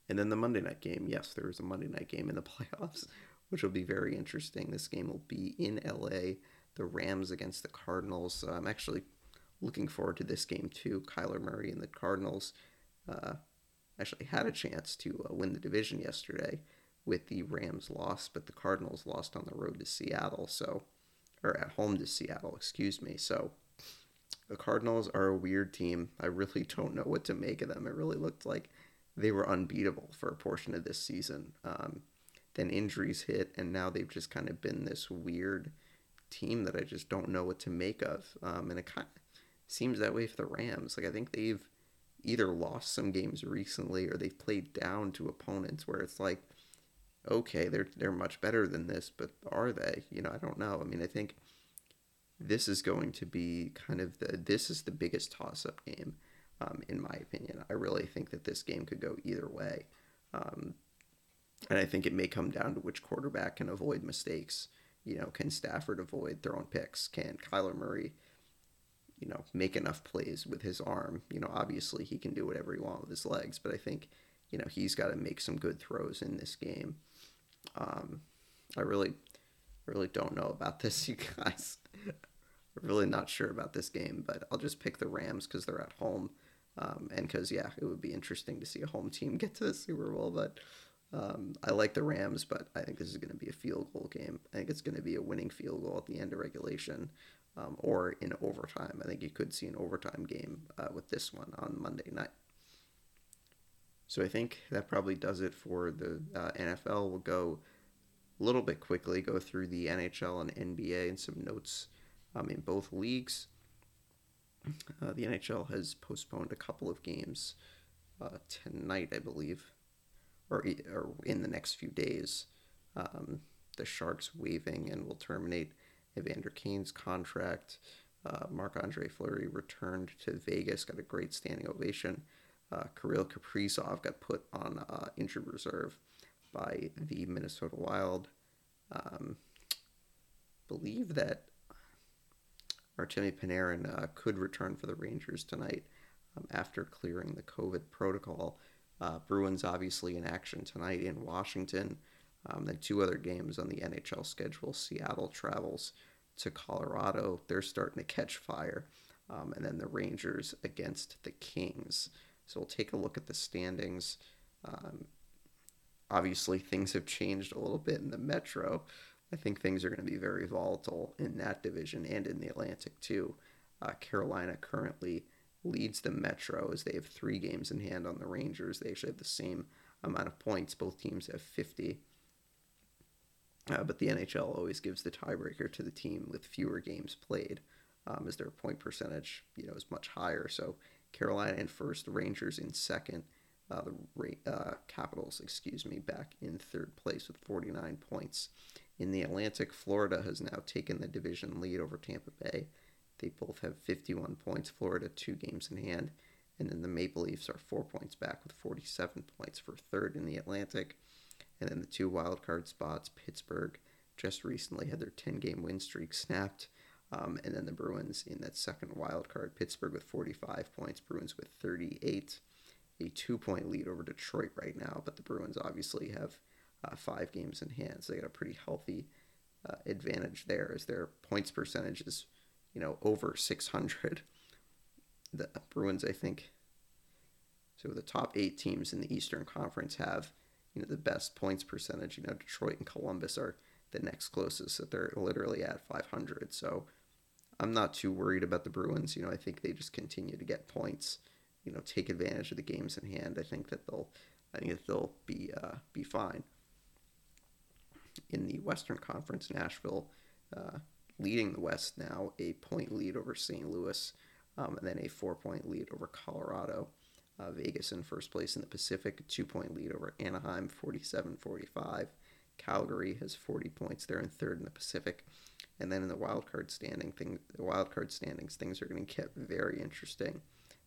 and then the Monday night game. Yes, there is a Monday night game in the playoffs, which will be very interesting. This game will be in LA. The Rams against the Cardinals. So I'm actually looking forward to this game too. Kyler Murray and the Cardinals uh, actually had a chance to uh, win the division yesterday with the Rams loss, but the Cardinals lost on the road to Seattle. So, or at home to Seattle, excuse me. So, the Cardinals are a weird team. I really don't know what to make of them. It really looked like they were unbeatable for a portion of this season. Um, then injuries hit, and now they've just kind of been this weird team that I just don't know what to make of. Um, and it kind of seems that way for the Rams. Like I think they've either lost some games recently or they've played down to opponents where it's like, okay, they're they're much better than this, but are they? You know, I don't know. I mean, I think this is going to be kind of the this is the biggest toss up game um, in my opinion. I really think that this game could go either way. Um, and I think it may come down to which quarterback can avoid mistakes. You know, can Stafford avoid throwing picks? Can Kyler Murray, you know, make enough plays with his arm? You know, obviously he can do whatever he wants with his legs, but I think, you know, he's got to make some good throws in this game. Um, I really, really don't know about this, you guys. Really not sure about this game, but I'll just pick the Rams because they're at home. Um, and because, yeah, it would be interesting to see a home team get to the Super Bowl. But um, I like the Rams, but I think this is going to be a field goal game. I think it's going to be a winning field goal at the end of regulation um, or in overtime. I think you could see an overtime game uh, with this one on Monday night. So I think that probably does it for the uh, NFL. We'll go a little bit quickly, go through the NHL and NBA and some notes um, in both leagues. Uh, the NHL has postponed a couple of games uh, tonight, I believe, or, or in the next few days. Um, the Sharks waiving and will terminate Evander Kane's contract. Uh, Marc Andre Fleury returned to Vegas, got a great standing ovation. Uh, Kirill Kaprizov got put on uh, injured reserve by the Minnesota Wild. Um, believe that Artemi Panarin uh, could return for the Rangers tonight um, after clearing the COVID protocol. Uh, Bruins obviously in action tonight in Washington. Um, then two other games on the NHL schedule. Seattle travels to Colorado. They're starting to catch fire. Um, and then the Rangers against the Kings. So we'll take a look at the standings. Um, obviously, things have changed a little bit in the Metro. I think things are going to be very volatile in that division and in the Atlantic too. Uh, Carolina currently leads the Metro as they have three games in hand on the Rangers. They actually have the same amount of points. Both teams have 50. Uh, but the NHL always gives the tiebreaker to the team with fewer games played, um, as their point percentage, you know, is much higher. So Carolina in first, the Rangers in second, uh, the uh, Capitals, excuse me, back in third place with 49 points. In the Atlantic, Florida has now taken the division lead over Tampa Bay. They both have 51 points, Florida two games in hand. And then the Maple Leafs are four points back with 47 points for third in the Atlantic. And then the two wildcard spots, Pittsburgh just recently had their 10 game win streak snapped. Um, and then the Bruins in that second wild card, Pittsburgh with 45 points, Bruins with 38. A two point lead over Detroit right now, but the Bruins obviously have uh, five games in hand. So they got a pretty healthy uh, advantage there as their points percentage is, you know, over 600. The Bruins, I think, So the top eight teams in the Eastern Conference have, you know, the best points percentage. You know, Detroit and Columbus are the next closest. that they're literally at 500. So I'm not too worried about the Bruins. You know, I think they just continue to get points. You know, take advantage of the games in hand. I think that they'll, I think that they'll be uh, be fine. In the Western Conference, Nashville uh, leading the West now, a point lead over St. Louis, um, and then a four point lead over Colorado. Uh, Vegas in first place in the Pacific, two point lead over Anaheim, 47 45. Calgary has 40 points. They're in third in the Pacific. And then in the wild card standing thing, the wild card standings, things are going to get very interesting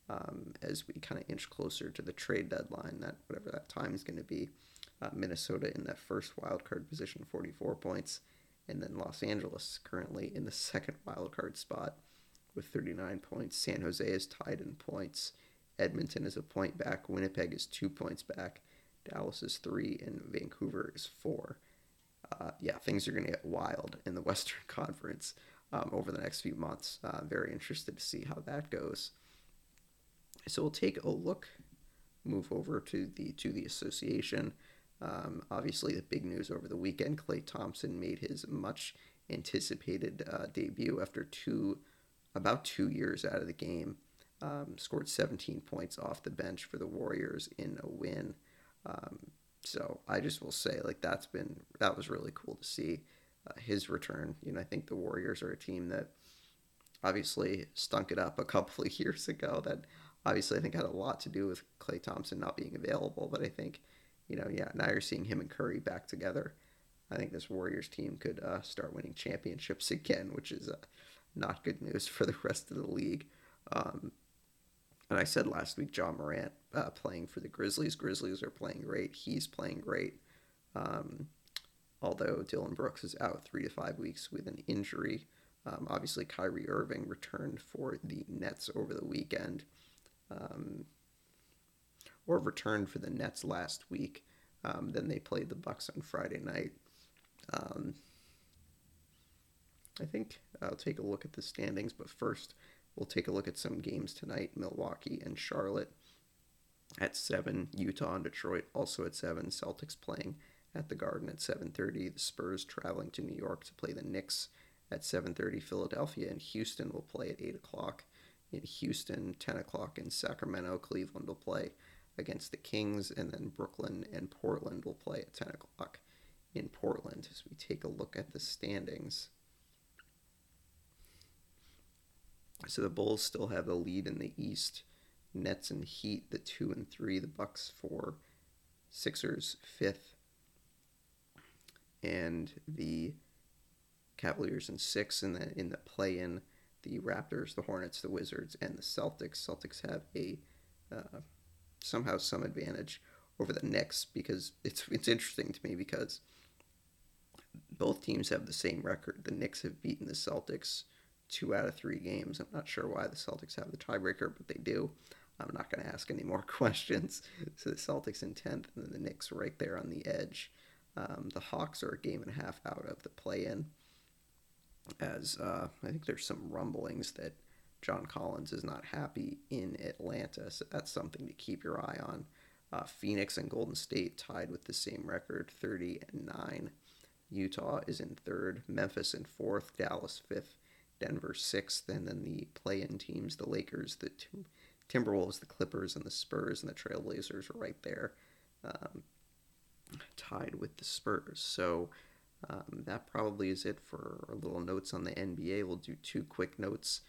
um, as we kind of inch closer to the trade deadline. That whatever that time is going to be. Uh, Minnesota in that first wild card position, 44 points, and then Los Angeles currently in the second wild card spot with 39 points. San Jose is tied in points. Edmonton is a point back. Winnipeg is two points back. Dallas is three, and Vancouver is four. Uh, yeah, things are going to get wild in the Western Conference um, over the next few months. Uh, very interested to see how that goes. So we'll take a look, move over to the to the association. Um, obviously, the big news over the weekend: Klay Thompson made his much anticipated uh, debut after two, about two years out of the game. Um, scored 17 points off the bench for the Warriors in a win. Um, so I just will say, like that's been that was really cool to see uh, his return. You know, I think the Warriors are a team that obviously stunk it up a couple of years ago. That obviously I think had a lot to do with Klay Thompson not being available. But I think, you know, yeah, now you're seeing him and Curry back together. I think this Warriors team could uh, start winning championships again, which is uh, not good news for the rest of the league. Um, and I said last week, Ja Morant uh, playing for the Grizzlies. Grizzlies are playing great. He's playing great. Um, although Dillon Brooks is out three to five weeks with an injury. Um, obviously, Kyrie Irving returned for the Nets over the weekend, um, or returned for the Nets last week. Um, then they played the Bucks on Friday night. Um, I think I'll take a look at the standings, but first we'll take a look at some games tonight. Milwaukee and Charlotte. At 7 utah and detroit also at 7 celtics playing at the garden at 7.30 the spurs traveling to new york to play the knicks at 7.30 philadelphia and houston will play at 8 o'clock. In houston 10 o'clock in sacramento cleveland will play against the kings and then brooklyn and portland will play at 10 o'clock in portland. As we take a look at the standings so the bulls still have the lead in the east. Nets and Heat, the two and three, the Bucks four, Sixers fifth, and the Cavaliers in six, and then in the play-in, the Raptors, the Hornets, the Wizards, and the Celtics. Celtics have a uh, somehow some advantage over the Knicks because it's it's interesting to me because both teams have the same record. The Knicks have beaten the Celtics two out of three games. I'm not sure why the Celtics have the tiebreaker, but they do. I'm not going to ask any more questions. So the Celtics in 10th, and then the Knicks right there on the edge. Um, the Hawks are a game and a half out of the play in, as uh, I think there's some rumblings that John Collins is not happy in Atlanta. So that's something to keep your eye on. Uh, Phoenix and Golden State tied with the same record, 30 and 9. Utah is in third, Memphis in fourth, Dallas fifth, Denver sixth, and then the play in teams, the Lakers, the two Timberwolves, the Clippers, and the Spurs and the Trailblazers are right there, um, tied with the Spurs. So um, that probably is it for our little notes on the NBA. We'll do two quick notes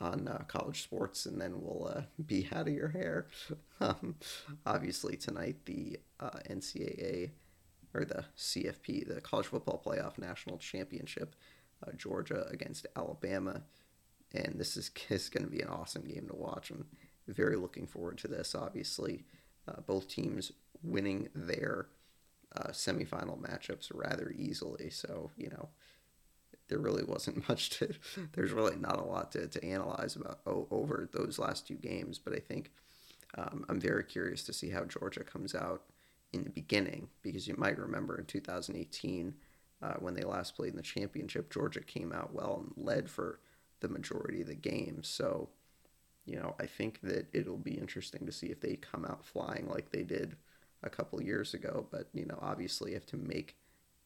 on uh, college sports, and then we'll uh, be out of your hair. um, obviously, tonight the uh, NCAA or the CFP, the College Football Playoff National Championship, uh, Georgia against Alabama and this is, is going to be an awesome game to watch. I'm very looking forward to this. Obviously, uh, both teams winning their uh, semifinal matchups rather easily. So you know, there really wasn't much to. There's really not a lot to, to analyze about over those last two games. But I think um, I'm very curious to see how Georgia comes out in the beginning because you might remember in 2018 uh, when they last played in the championship, Georgia came out well and led for the majority of the game. So you know, I think that it'll be interesting to see if they come out flying like they did a couple years ago. But, you know, obviously you have to make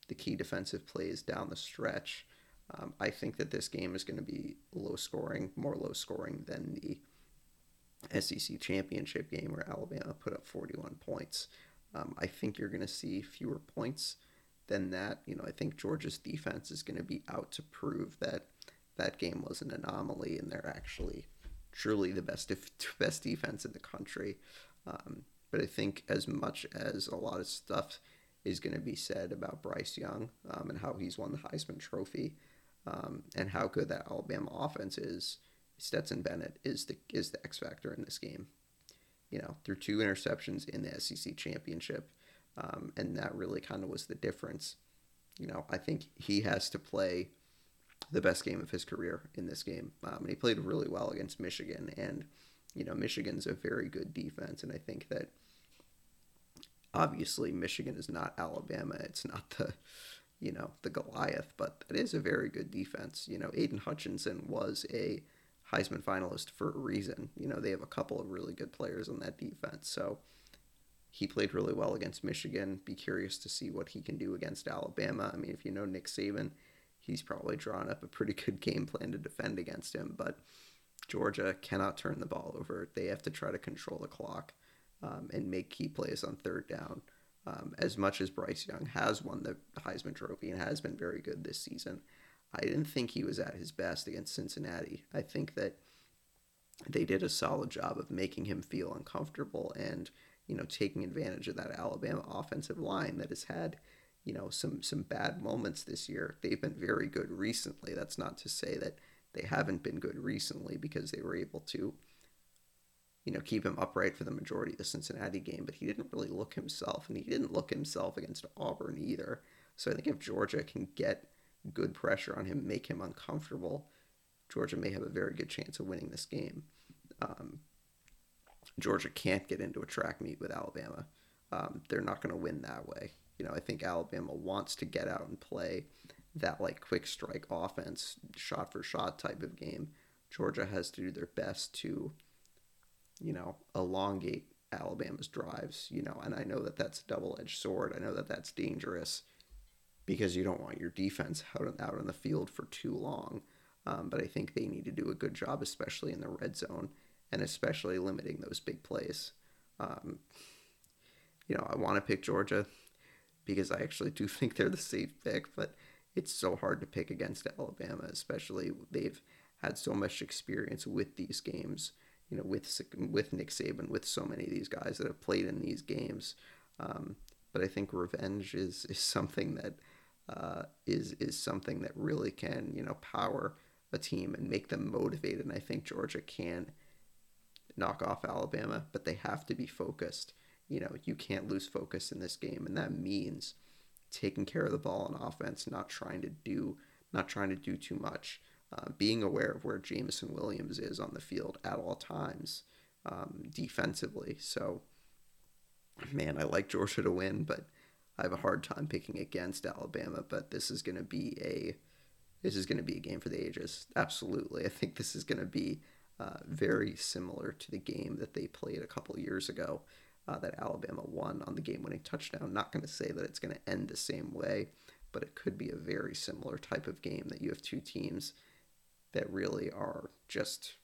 the key defensive plays down the stretch. Um, I think that this game is going to be low scoring, more low scoring than the SEC championship game where Alabama put up 41 points. Um, I think you're going to see fewer points than that. You know, I think Georgia's defense is going to be out to prove that that game was an anomaly and they're actually truly the best best defense in the country. Um, but I think as much as a lot of stuff is going to be said about Bryce Young um, and how he's won the Heisman Trophy um, and how good that Alabama offense is, Stetson Bennett is the is the X factor in this game. You know, threw two interceptions in the SEC championship, um, and that really kind of was the difference. You know, I think he has to play the best game of his career in this game. Um, and he played really well against Michigan. And, you know, Michigan's a very good defense. And I think that obviously Michigan is not Alabama. It's not the, you know, the Goliath, but it is a very good defense. You know, Aidan Hutchinson was a Heisman finalist for a reason. You know, they have a couple of really good players on that defense. So he played really well against Michigan. Be curious to see what he can do against Alabama. I mean, if you know Nick Saban, he's probably drawn up a pretty good game plan to defend against him. But Georgia cannot turn the ball over. They have to try to control the clock um, and make key plays on third down. Um, as much as Bryce Young has won the Heisman Trophy and has been very good this season, I didn't think he was at his best against Cincinnati. I think that they did a solid job of making him feel uncomfortable and you know taking advantage of that Alabama offensive line that has had you know some some bad moments this year. They've been very good recently. That's not to say that they haven't been good recently because they were able to you know keep him upright for the majority of the Cincinnati game, but he didn't really look himself and he didn't look himself against Auburn either. So I think if Georgia can get good pressure on him, make him uncomfortable, Georgia may have a very good chance of winning this game. Um, Georgia can't get into a track meet with Alabama. Um, they're not going to win that way you know, I think Alabama wants to get out and play that like quick strike offense, shot for shot type of game. Georgia has to do their best to, you know, elongate Alabama's drives, you know, and I know that that's a double edged sword. I know that that's dangerous because you don't want your defense out, out on the field for too long. Um, but I think they need to do a good job, especially in the red zone and especially limiting those big plays. Um, you know, I want to pick Georgia because I actually do think they're the safe pick, but it's so hard to pick against Alabama, especially they've had so much experience with these games. You know, with with Nick Saban, with so many of these guys that have played in these games. Um, but I think revenge is is something that uh, is is something that really can you know power a team and make them motivated. And I think Georgia can knock off Alabama, but they have to be focused you know, you can't lose focus in this game. And that means taking care of the ball on offense, not trying to do, not trying to do too much, uh, being aware of where Jameson Williams is on the field at all times um, defensively. So, man, I like Georgia to win, but I have a hard time picking against Alabama. But this is going to be a this is going to be a game for the ages. Absolutely, I think this is going to be uh, very similar to the game that they played a couple years ago uh, that Alabama won on the game winning touchdown. Not going to say that it's going to end the same way, but it could be a very similar type of game that you have two teams that really are just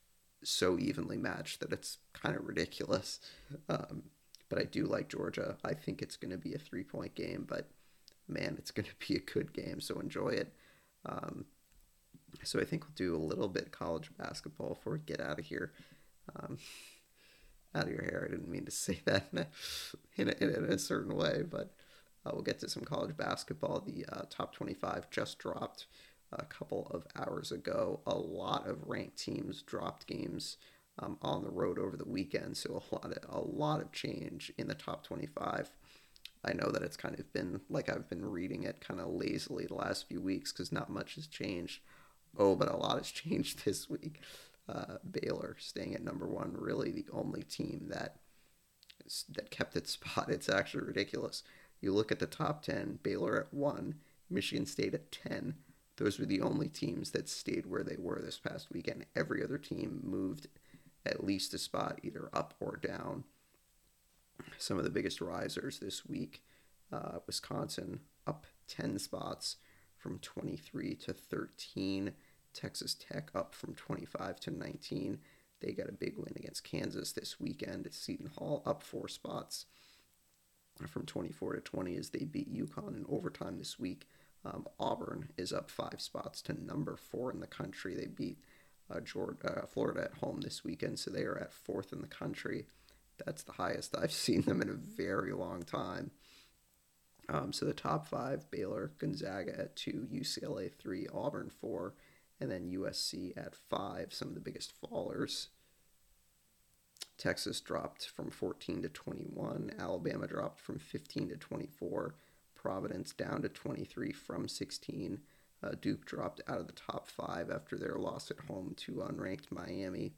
so evenly matched that it's kind of ridiculous. Um, but I do like Georgia. I think it's going to be a three point game, but man, it's going to be a good game, so enjoy it. Um, so I think we'll do a little bit college basketball before we get out of here. Um, out of your hair. I didn't mean to say that in a, in a, certain way, but uh, we'll get to some college basketball. The uh, top 25 just dropped a couple of hours ago. A lot of ranked teams dropped games um, on the road over the weekend, so a lot of a lot of change in the top 25. I know that it's kind of been like I've been reading it kind of lazily the last few weeks because not much has changed. Oh, but a lot has changed this week uh, Baylor staying at number one, really the only team that that kept its spot. It's actually ridiculous. You look at the top 10, Baylor at 1, Michigan State at 10. Those were the only teams that stayed where they were this past weekend. Every other team moved at least a spot either up or down. Some of the biggest risers this week uh, Wisconsin up 10 spots from 23 to 13. Texas Tech up from 25 to 19. They got a big win against Kansas this weekend. Seton Hall up four spots from 24 to 20 as they beat UConn in overtime this week. Um, Auburn is up five spots to number four in the country. They beat uh, Georgia, uh, Florida at home this weekend, so they are at fourth in the country. That's the highest I've seen them in a very long time. Um, so the top five Baylor, Gonzaga at two, UCLA three, Auburn four, and then USC at five. Some of the biggest fallers. Texas dropped from 14 to 21. Alabama dropped from 15 to 24. Providence down to 23 from 16. Uh, Duke dropped out of the top five after their loss at home to unranked Miami.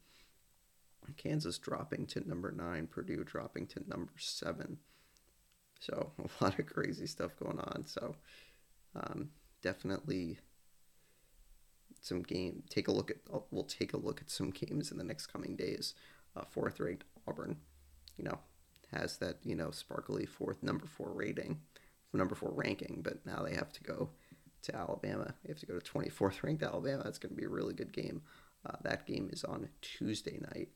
Kansas dropping to number nine. Purdue dropping to number seven. So a lot of crazy stuff going on. So um, definitely some game. Take a look at. We'll take a look at some games in the next coming days. Uh, fourth ranked Auburn, you know, has that you know sparkly fourth number four rating, number four ranking, but now they have to go to Alabama. They have to go to 24th ranked Alabama. That's going to be a really good game. Uh, that game is on Tuesday night.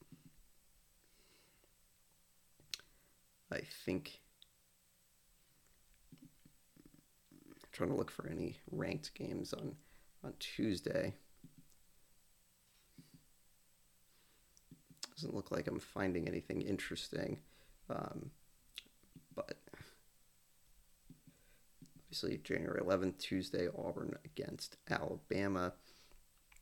I think. I'm trying to look for any ranked games on on Tuesday. Doesn't look like I'm finding anything interesting. Um, but obviously, January 11th, Tuesday, Auburn against Alabama.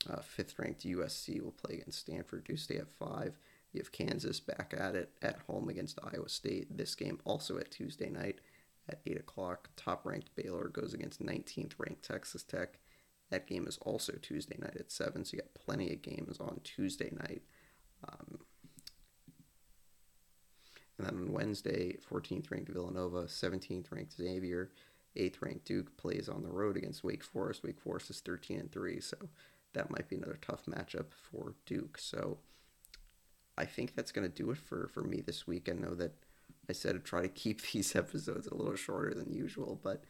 Uh, fifth ranked USC will play against Stanford. Tuesday at 5. You have Kansas back at it at home against Iowa State. This game also at Tuesday night at 8 o'clock. Top ranked Baylor goes against 19th ranked Texas Tech. That game is also Tuesday night at 7, so you got plenty of games on Tuesday night. Um, and then on Wednesday, 14th ranked Villanova, 17th ranked Xavier, 8th ranked Duke plays on the road against Wake Forest. Wake Forest is 13 and 3, so that might be another tough matchup for Duke. So I think that's going to do it for, for me this week. I know that I said to try to keep these episodes a little shorter than usual, but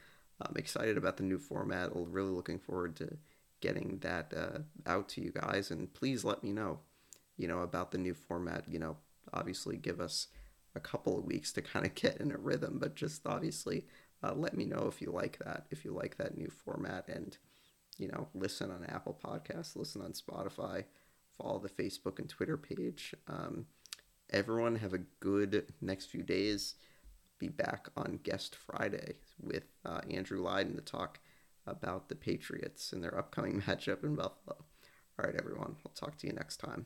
I'm excited about the new format. Really looking forward to getting that uh, out to you guys. And please let me know, you know, about the new format. You know, obviously give us a couple of weeks to kind of get in a rhythm, but just obviously uh, let me know if you like that, if you like that new format, and you know, listen on Apple Podcasts, listen on Spotify, follow the Facebook and Twitter page. Um, everyone have a good next few days be back on Guest Friday with uh, Andrew Lyden to talk about the Patriots and their upcoming matchup in Buffalo. All right, everyone. we'll talk to you next time.